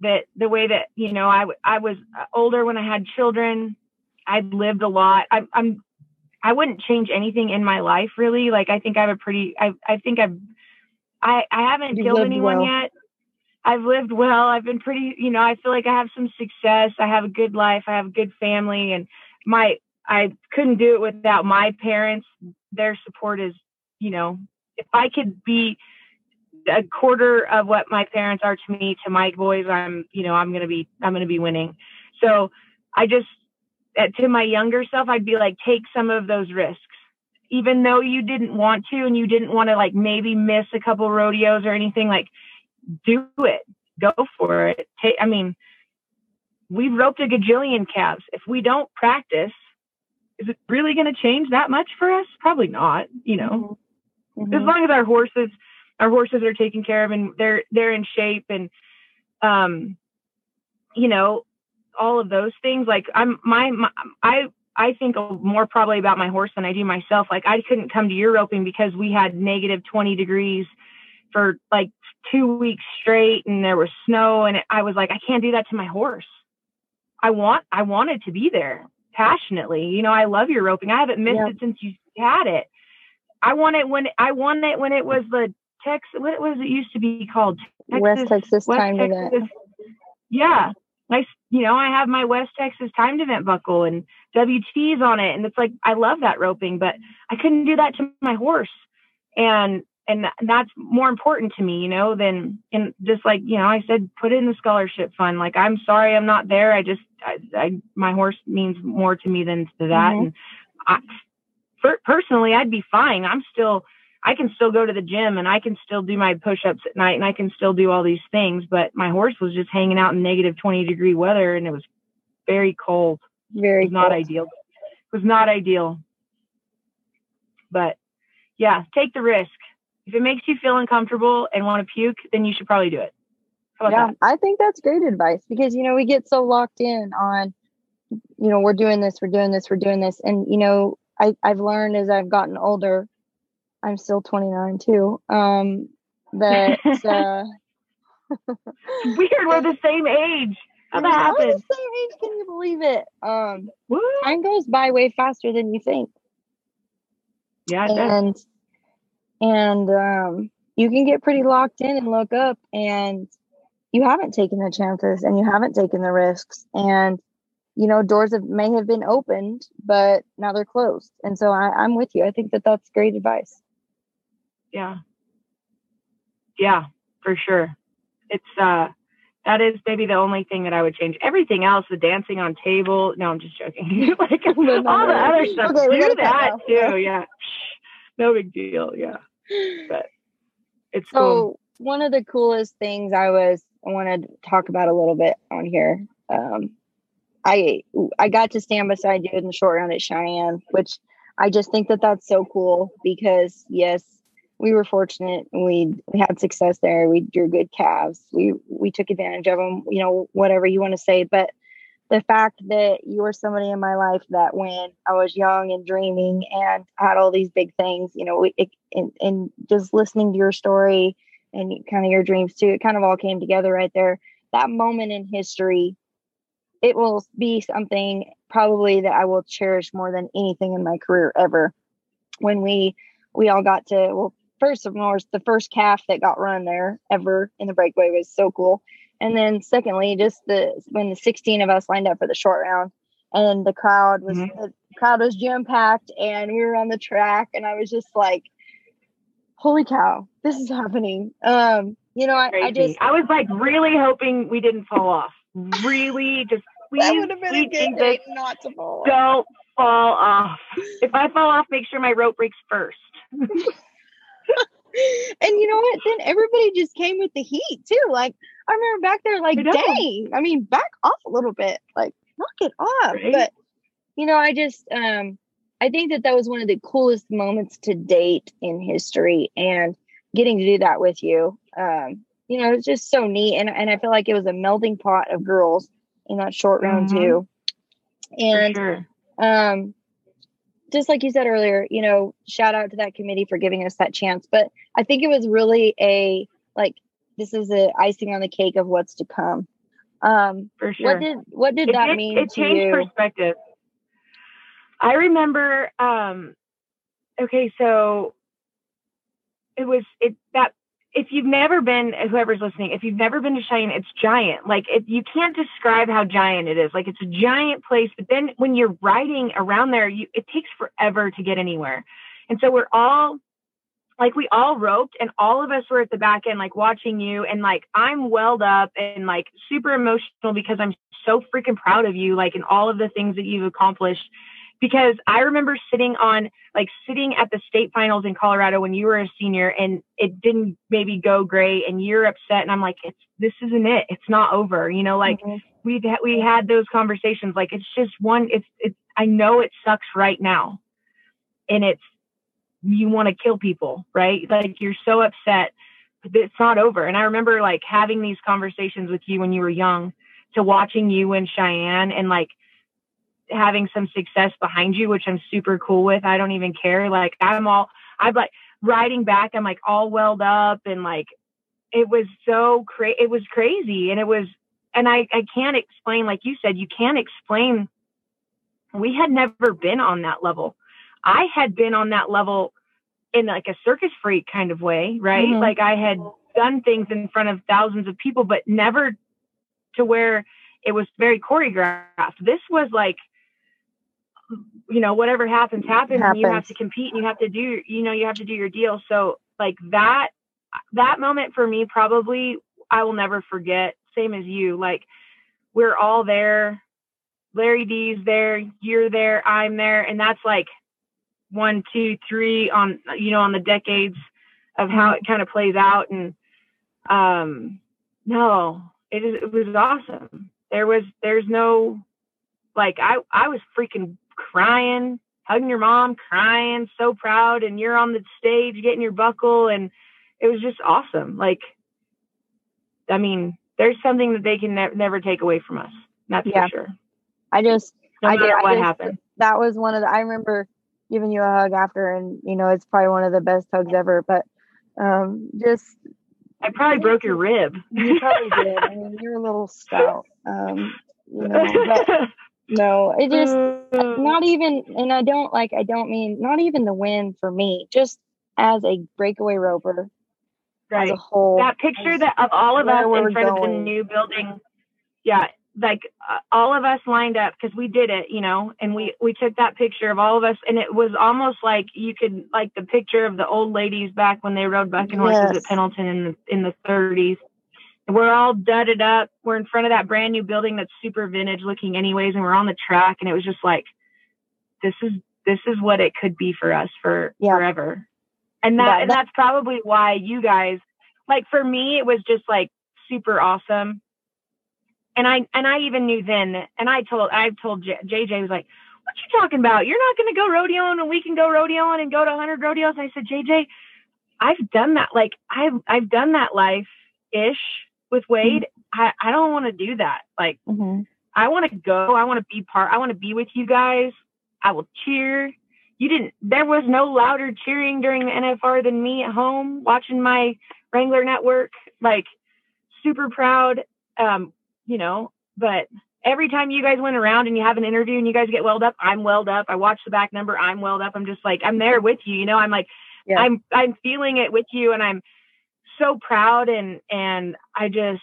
that the way that, you know, I, I was uh, older when I had children, I'd lived a lot. I, I'm, I wouldn't change anything in my life really. Like, I think I have a pretty, I, I think I've, I, I haven't killed anyone well. yet. I've lived well. I've been pretty, you know, I feel like I have some success. I have a good life. I have a good family and my, I couldn't do it without my parents. Their support is you know, if I could be a quarter of what my parents are to me, to my boys, I'm, you know, I'm gonna be, I'm gonna be winning. So I just, uh, to my younger self, I'd be like, take some of those risks, even though you didn't want to, and you didn't want to like maybe miss a couple rodeos or anything. Like, do it, go for it. Take, I mean, we've roped a gajillion calves. If we don't practice, is it really going to change that much for us? Probably not. You know. Mm-hmm. Mm-hmm as long as our horses our horses are taken care of and they're they're in shape and um you know all of those things like i'm my, my i I think more probably about my horse than I do myself. Like I couldn't come to your roping because we had negative 20 degrees for like two weeks straight and there was snow and I was like, I can't do that to my horse. I want, I wanted to be there passionately. You know, I love your roping. I haven't missed it since you had it. I want it when I won it when it was the Texas, what was it used to be called? Texas, West Texas West time Texas. event. Yeah. I You know, I have my West Texas timed event buckle and WTs on it. And it's like, I love that roping, but I couldn't do that to my horse. And, and that's more important to me, you know, than, and just like, you know, I said, put it in the scholarship fund. Like, I'm sorry I'm not there. I just, I, I my horse means more to me than to that. Mm-hmm. And I, personally, I'd be fine. I'm still, I can still go to the gym and I can still do my push-ups at night and I can still do all these things, but my horse was just hanging out in negative 20 degree weather and it was very cold. Very it was not ideal. It was not ideal. But yeah, take the risk. If it makes you feel uncomfortable and want to puke, then you should probably do it. yeah, that? I think that's great advice because you know we get so locked in on, you know, we're doing this, we're doing this, we're doing this, and you know, I I've learned as I've gotten older I'm still 29 too. Um, that uh, weird. We're the same age. How that happened? the same age. Can you believe it? Um, time goes by way faster than you think. Yeah, and does. and um, you can get pretty locked in and look up, and you haven't taken the chances, and you haven't taken the risks, and you know doors have, may have been opened, but now they're closed. And so I, I'm with you. I think that that's great advice yeah yeah for sure it's uh that is maybe the only thing that I would change. Everything else, the dancing on table. No, I'm just joking. like all the other stuff, okay, do that too. Yeah, no big deal. Yeah, but it's so cool. one of the coolest things I was I want to talk about a little bit on here. Um, I I got to stand beside you in the short round at Cheyenne, which I just think that that's so cool because yes, we were fortunate we we had success there. We drew good calves. We we took advantage of them you know whatever you want to say. But the fact that you were somebody in my life that when i was young and dreaming and had all these big things you know it, and, and just listening to your story and kind of your dreams too it kind of all came together right there. That moment in history it will be something probably that i will cherish more than anything in my career ever when we we all got to well first of all, the first calf that got run there ever in the breakaway was so cool. And then secondly, just the when the 16 of us lined up for the short round and the crowd was mm-hmm. the crowd was jam packed and we were on the track and I was just like, holy cow, this is happening. Um, you know, I, I, just I was like really hoping we didn't fall off. Really just please, that would have been a good day not to fall off. Don't fall off. If I fall off, make sure my rope breaks first. and you know what? Then everybody just came with the heat too. Like I remember back there, like, I dang, I mean, back off a little bit, like knock it off. Right? But you know, I just um I think that that was one of the coolest moments to date in history, and getting to do that with you, um, you know, it's just so neat. And and I feel like it was a melting pot of girls in that short round mm-hmm. too. And sure. um just like you said earlier, you know, shout out to that committee for giving us that chance. But I think it was really a like this is a icing on the cake of what's to come. Um, for sure. What did what did it that did, mean it to changed you? Perspective. I remember. Um, okay, so it was it that if you've never been, whoever's listening, if you've never been to Cheyenne, it's giant. Like it, you can't describe how giant it is. Like it's a giant place, but then when you're riding around there, you, it takes forever to get anywhere. And so we're all like, we all roped and all of us were at the back end, like watching you. And like, I'm welled up and like super emotional because I'm so freaking proud of you, like, and all of the things that you've accomplished because I remember sitting on like sitting at the state finals in Colorado when you were a senior and it didn't maybe go great and you're upset and I'm like it's this isn't it. It's not over. You know like mm-hmm. we we had those conversations. Like it's just one it's it's I know it sucks right now. And it's you want to kill people right? Like you're so upset it's not over. And I remember like having these conversations with you when you were young to watching you and Cheyenne and like having some success behind you, which I'm super cool with. I don't even care. Like I'm all I'm like riding back, I'm like all welled up and like it was so crazy it was crazy and it was and I, I can't explain, like you said, you can't explain we had never been on that level. I had been on that level in like a circus freak kind of way, right? Mm-hmm. Like I had done things in front of thousands of people, but never to where it was very choreographed. This was like, you know, whatever happens, happens, happens. and you have to compete and you have to do, you know, you have to do your deal. So like that, that moment for me, probably I will never forget. Same as you, like we're all there. Lari Dee's there, you're there, I'm there, and that's like one, two, three on you know on the decades of how it kind of plays out. And um, no, it is it was awesome. There was there's no like I I was freaking crying, hugging your mom, crying, so proud, and you're on the stage getting your buckle, and it was just awesome. Like, I mean, there's something that they can ne- never take away from us. That's yeah. for sure. I just, no I matter what just, happened. That was one of the. I remember giving you a hug after, and you know, it's probably one of the best hugs ever. But um, just I probably broke your rib. You probably did. I mean, you're a little stout. Um, you know, but no, it just not even. And I don't like. I don't mean not even the win for me. Just as a breakaway roper, right. as a whole. That picture that of all of us in front going. of the new building. Yeah, like uh, all of us lined up because we did it, you know, and we we took that picture of all of us, and it was almost like you could like the picture of the old ladies back when they rode bucking horses yes. at Pendleton in the in the 30s. We're all dudded up. We're in front of that brand new building that's super vintage looking, anyways, and we're on the track, and it was just like, this is this is what it could be for us for yeah. forever, and that, yeah, that and that's probably why you guys, like for me, it was just like super awesome and I and I even knew then, and I told I told J, JJ was like, "What you talking about? You're not going to go rodeoing, and we can go rodeoing and go to 100 rodeos." And I said, "JJ, I've done that. Like I've I've done that life ish with Wade. Mm-hmm. I I don't want to do that. Like mm-hmm. I want to go. I want to be part. I want to be with you guys. I will cheer." You didn't. There was no louder cheering during the NFR than me at home watching my Wrangler network. Like super proud. Um, you know, but every time you guys went around and you have an interview and you guys get welled up, I'm welled up. I watch the back number, I'm welled up. I'm just like, I'm there with you, you know, I'm like, yeah. I'm, I'm feeling it with you and I'm so proud. And, and I just,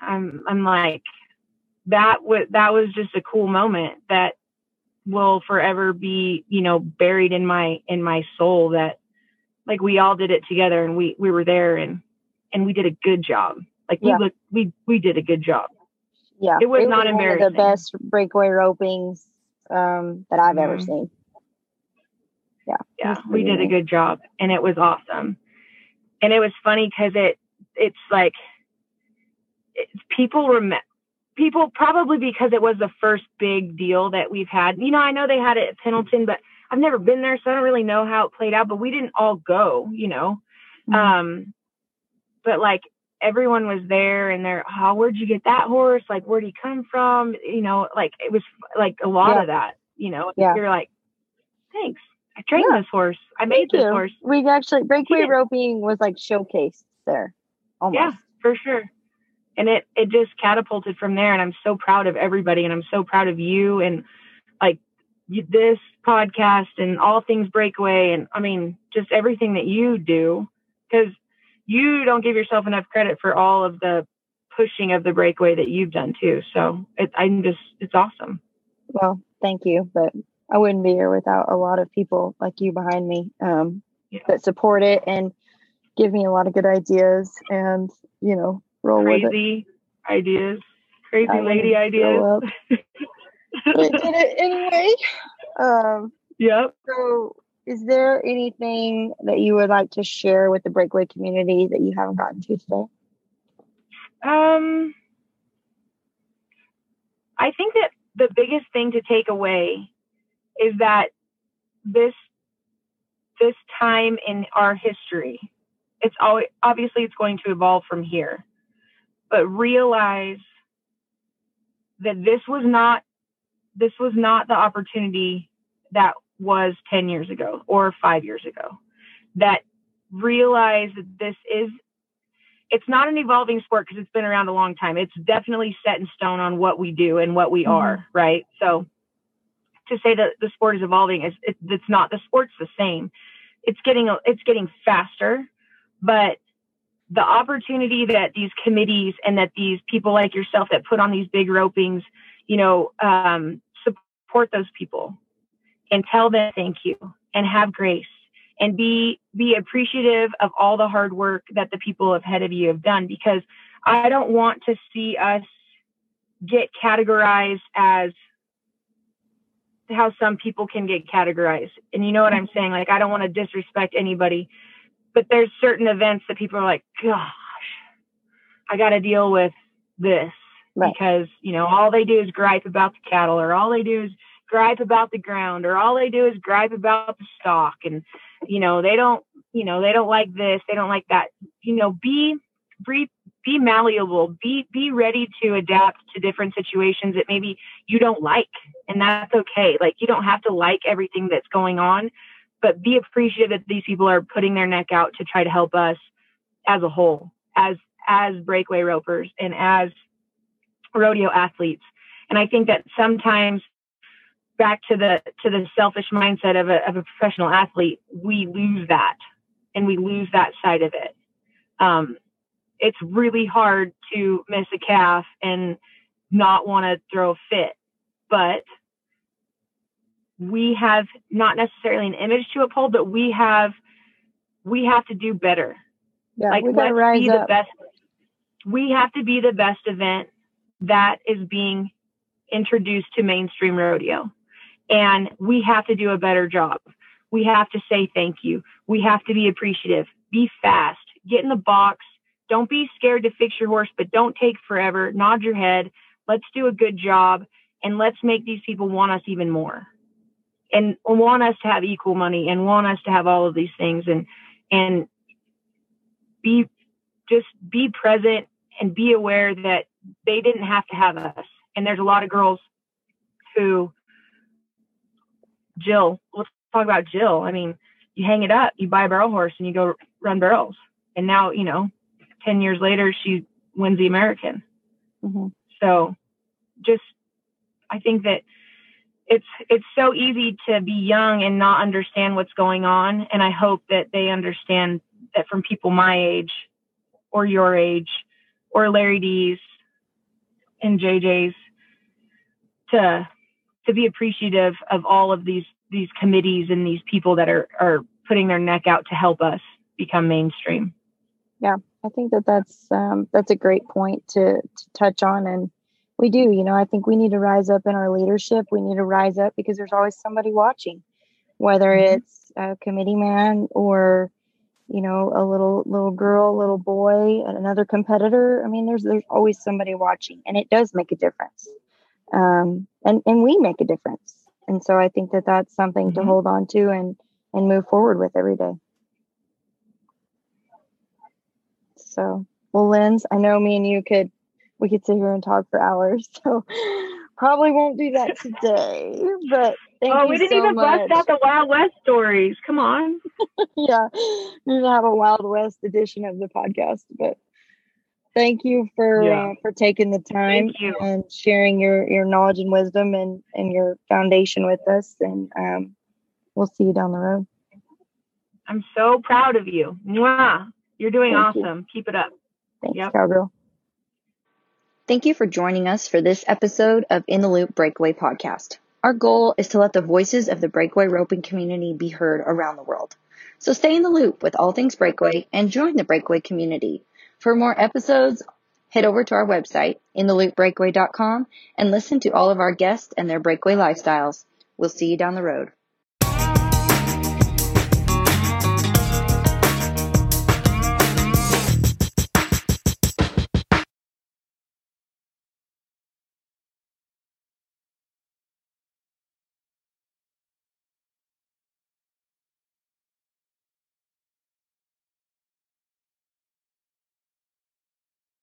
I'm, I'm like, that was, that was just a cool moment that will forever be, you know, buried in my, in my soul that like we all did it together and we, we were there and, and we did a good job. Like we yeah. looked, we, we did a good job yeah, it was it not was embarrassing. One of the best breakaway ropings um, that I've mm ever mm-hmm. seen. Yeah, yeah, we did a good job, and it was awesome. And it was funny because it it's like it, people remember people probably because it was the first big deal that we've had. You know, I know they had it at Pendleton, but I've never been there, so I don't really know how it played out. But we didn't all go, you know. Mm-hmm. Um, but like everyone was there and they're, oh, where'd you get that horse? Like, where'd he come from? You know, like it was like a lot yeah. of that, you know, yeah. you're like, thanks. I trained yeah. this horse. I made Thank this you. horse. We actually breakaway roping was like showcased there. Almost. Yeah, for sure. And it it just catapulted from there. And I'm so proud of everybody. And I'm so proud of you and like this podcast and all things breakaway. And I mean, just everything that you do. Because you don't give yourself enough credit for all of the pushing of the breakaway that you've done too. So it, I'm just, it's awesome. Well, thank you. But I wouldn't be here without a lot of people like you behind me um, yeah. that support it and give me a lot of good ideas and, you know, roll crazy with it. Crazy ideas, crazy I lady ideas. but did it anyway. Um, yep. So is there anything that you would like to share with the breakaway community that you haven't gotten to today? Um, I think that the biggest thing to take away is that this this time in our history, it's always obviously it's going to evolve from here, but realize that this was not this was not the opportunity that was 10 years ago or five years ago that realize that this is it's not an evolving sport because it's been around a long time. It's definitely set in stone on what we do and what we mm-hmm. are, right? So to say that the sport is evolving is it, it's not. The sport's the same. It's getting it's getting faster, but the opportunity that these committees and that these people like yourself that put on these big ropings, you know, um, support those people and tell them thank you and have grace and be be appreciative of all the hard work that the people ahead of you have done because I don't want to see us get categorized as how some people can get categorized. And you know what I'm saying? Like I don't want to disrespect anybody, but there's certain events that people are like, gosh, I got to deal with this right. because, you know, all they do is gripe about the cattle or all they do is gripe about the ground or all they do is gripe about the stock and you know they don't you know they don't like this they don't like that you know be be be malleable be be ready to adapt to different situations that maybe you don't like and that's okay like you don't have to like everything that's going on but be appreciative that these people are putting their neck out to try to help us as a whole as as breakaway ropers and as rodeo athletes and i think that sometimes back to the to the selfish mindset of a of a professional athlete, we lose that and we lose that side of it. Um, it's really hard to miss a calf and not want to throw a fit, but we have not necessarily an image to uphold, but we have we have to do better. Yeah, like rise be up. the best. We have to be the best event that is being introduced to mainstream rodeo. And we have to do a better job. We have to say thank you. We have to be appreciative. Be fast. Get in the box. Don't be scared to fix your horse, but don't take forever. Nod your head. Let's do a good job and let's make these people want us even more and want us to have equal money and want us to have all of these things and and be just be present and be aware that they didn't have to have us and there's a lot of girls who Jill, let's talk about Jill. I mean, you hang it up, you buy a barrel horse, and you go run barrels. And now, you know, 10 years later, she wins the American. Mm-hmm. So just, I think that it's it's so easy to be young and not understand what's going on and i hope that they understand that from people my age or your age or Lari Dee's and jj's to to be appreciative of all of these these committees and these people that are are putting their neck out to help us become mainstream. Yeah, I think that that's um, that's a great point to, to touch on, and we do. You know, I think we need to rise up in our leadership. We need to rise up because there's always somebody watching, whether mm-hmm. it's a committee man or you know a little little girl little boy another competitor i mean there's there's always somebody watching and it does make a difference um, and and we make a difference. And so I think that that's something mm-hmm. to hold on to and and move forward with every day. So, well, Linz, I know me and you could we could sit here and talk for hours. So probably won't do that today. But thank you. oh, we didn't so even much. bust out the Wild West stories. Come on. yeah, we need to have a Wild West edition of the podcast. But thank you for yeah. uh, for taking the time and sharing your your knowledge and wisdom and and your foundation with us and um, we'll see you down the road i'm so proud of you Mwah. You're doing thank awesome you. keep it up thanks yep. cowgirl thank you for joining us for this episode of in the loop breakaway podcast our goal is to let the voices of the breakaway roping community be heard around the world so stay in the loop with all things breakaway and join the breakaway community for more episodes, head over to our website, intheloopbreakaway.com, and listen to all of our guests and their breakaway lifestyles. We'll see you down the road.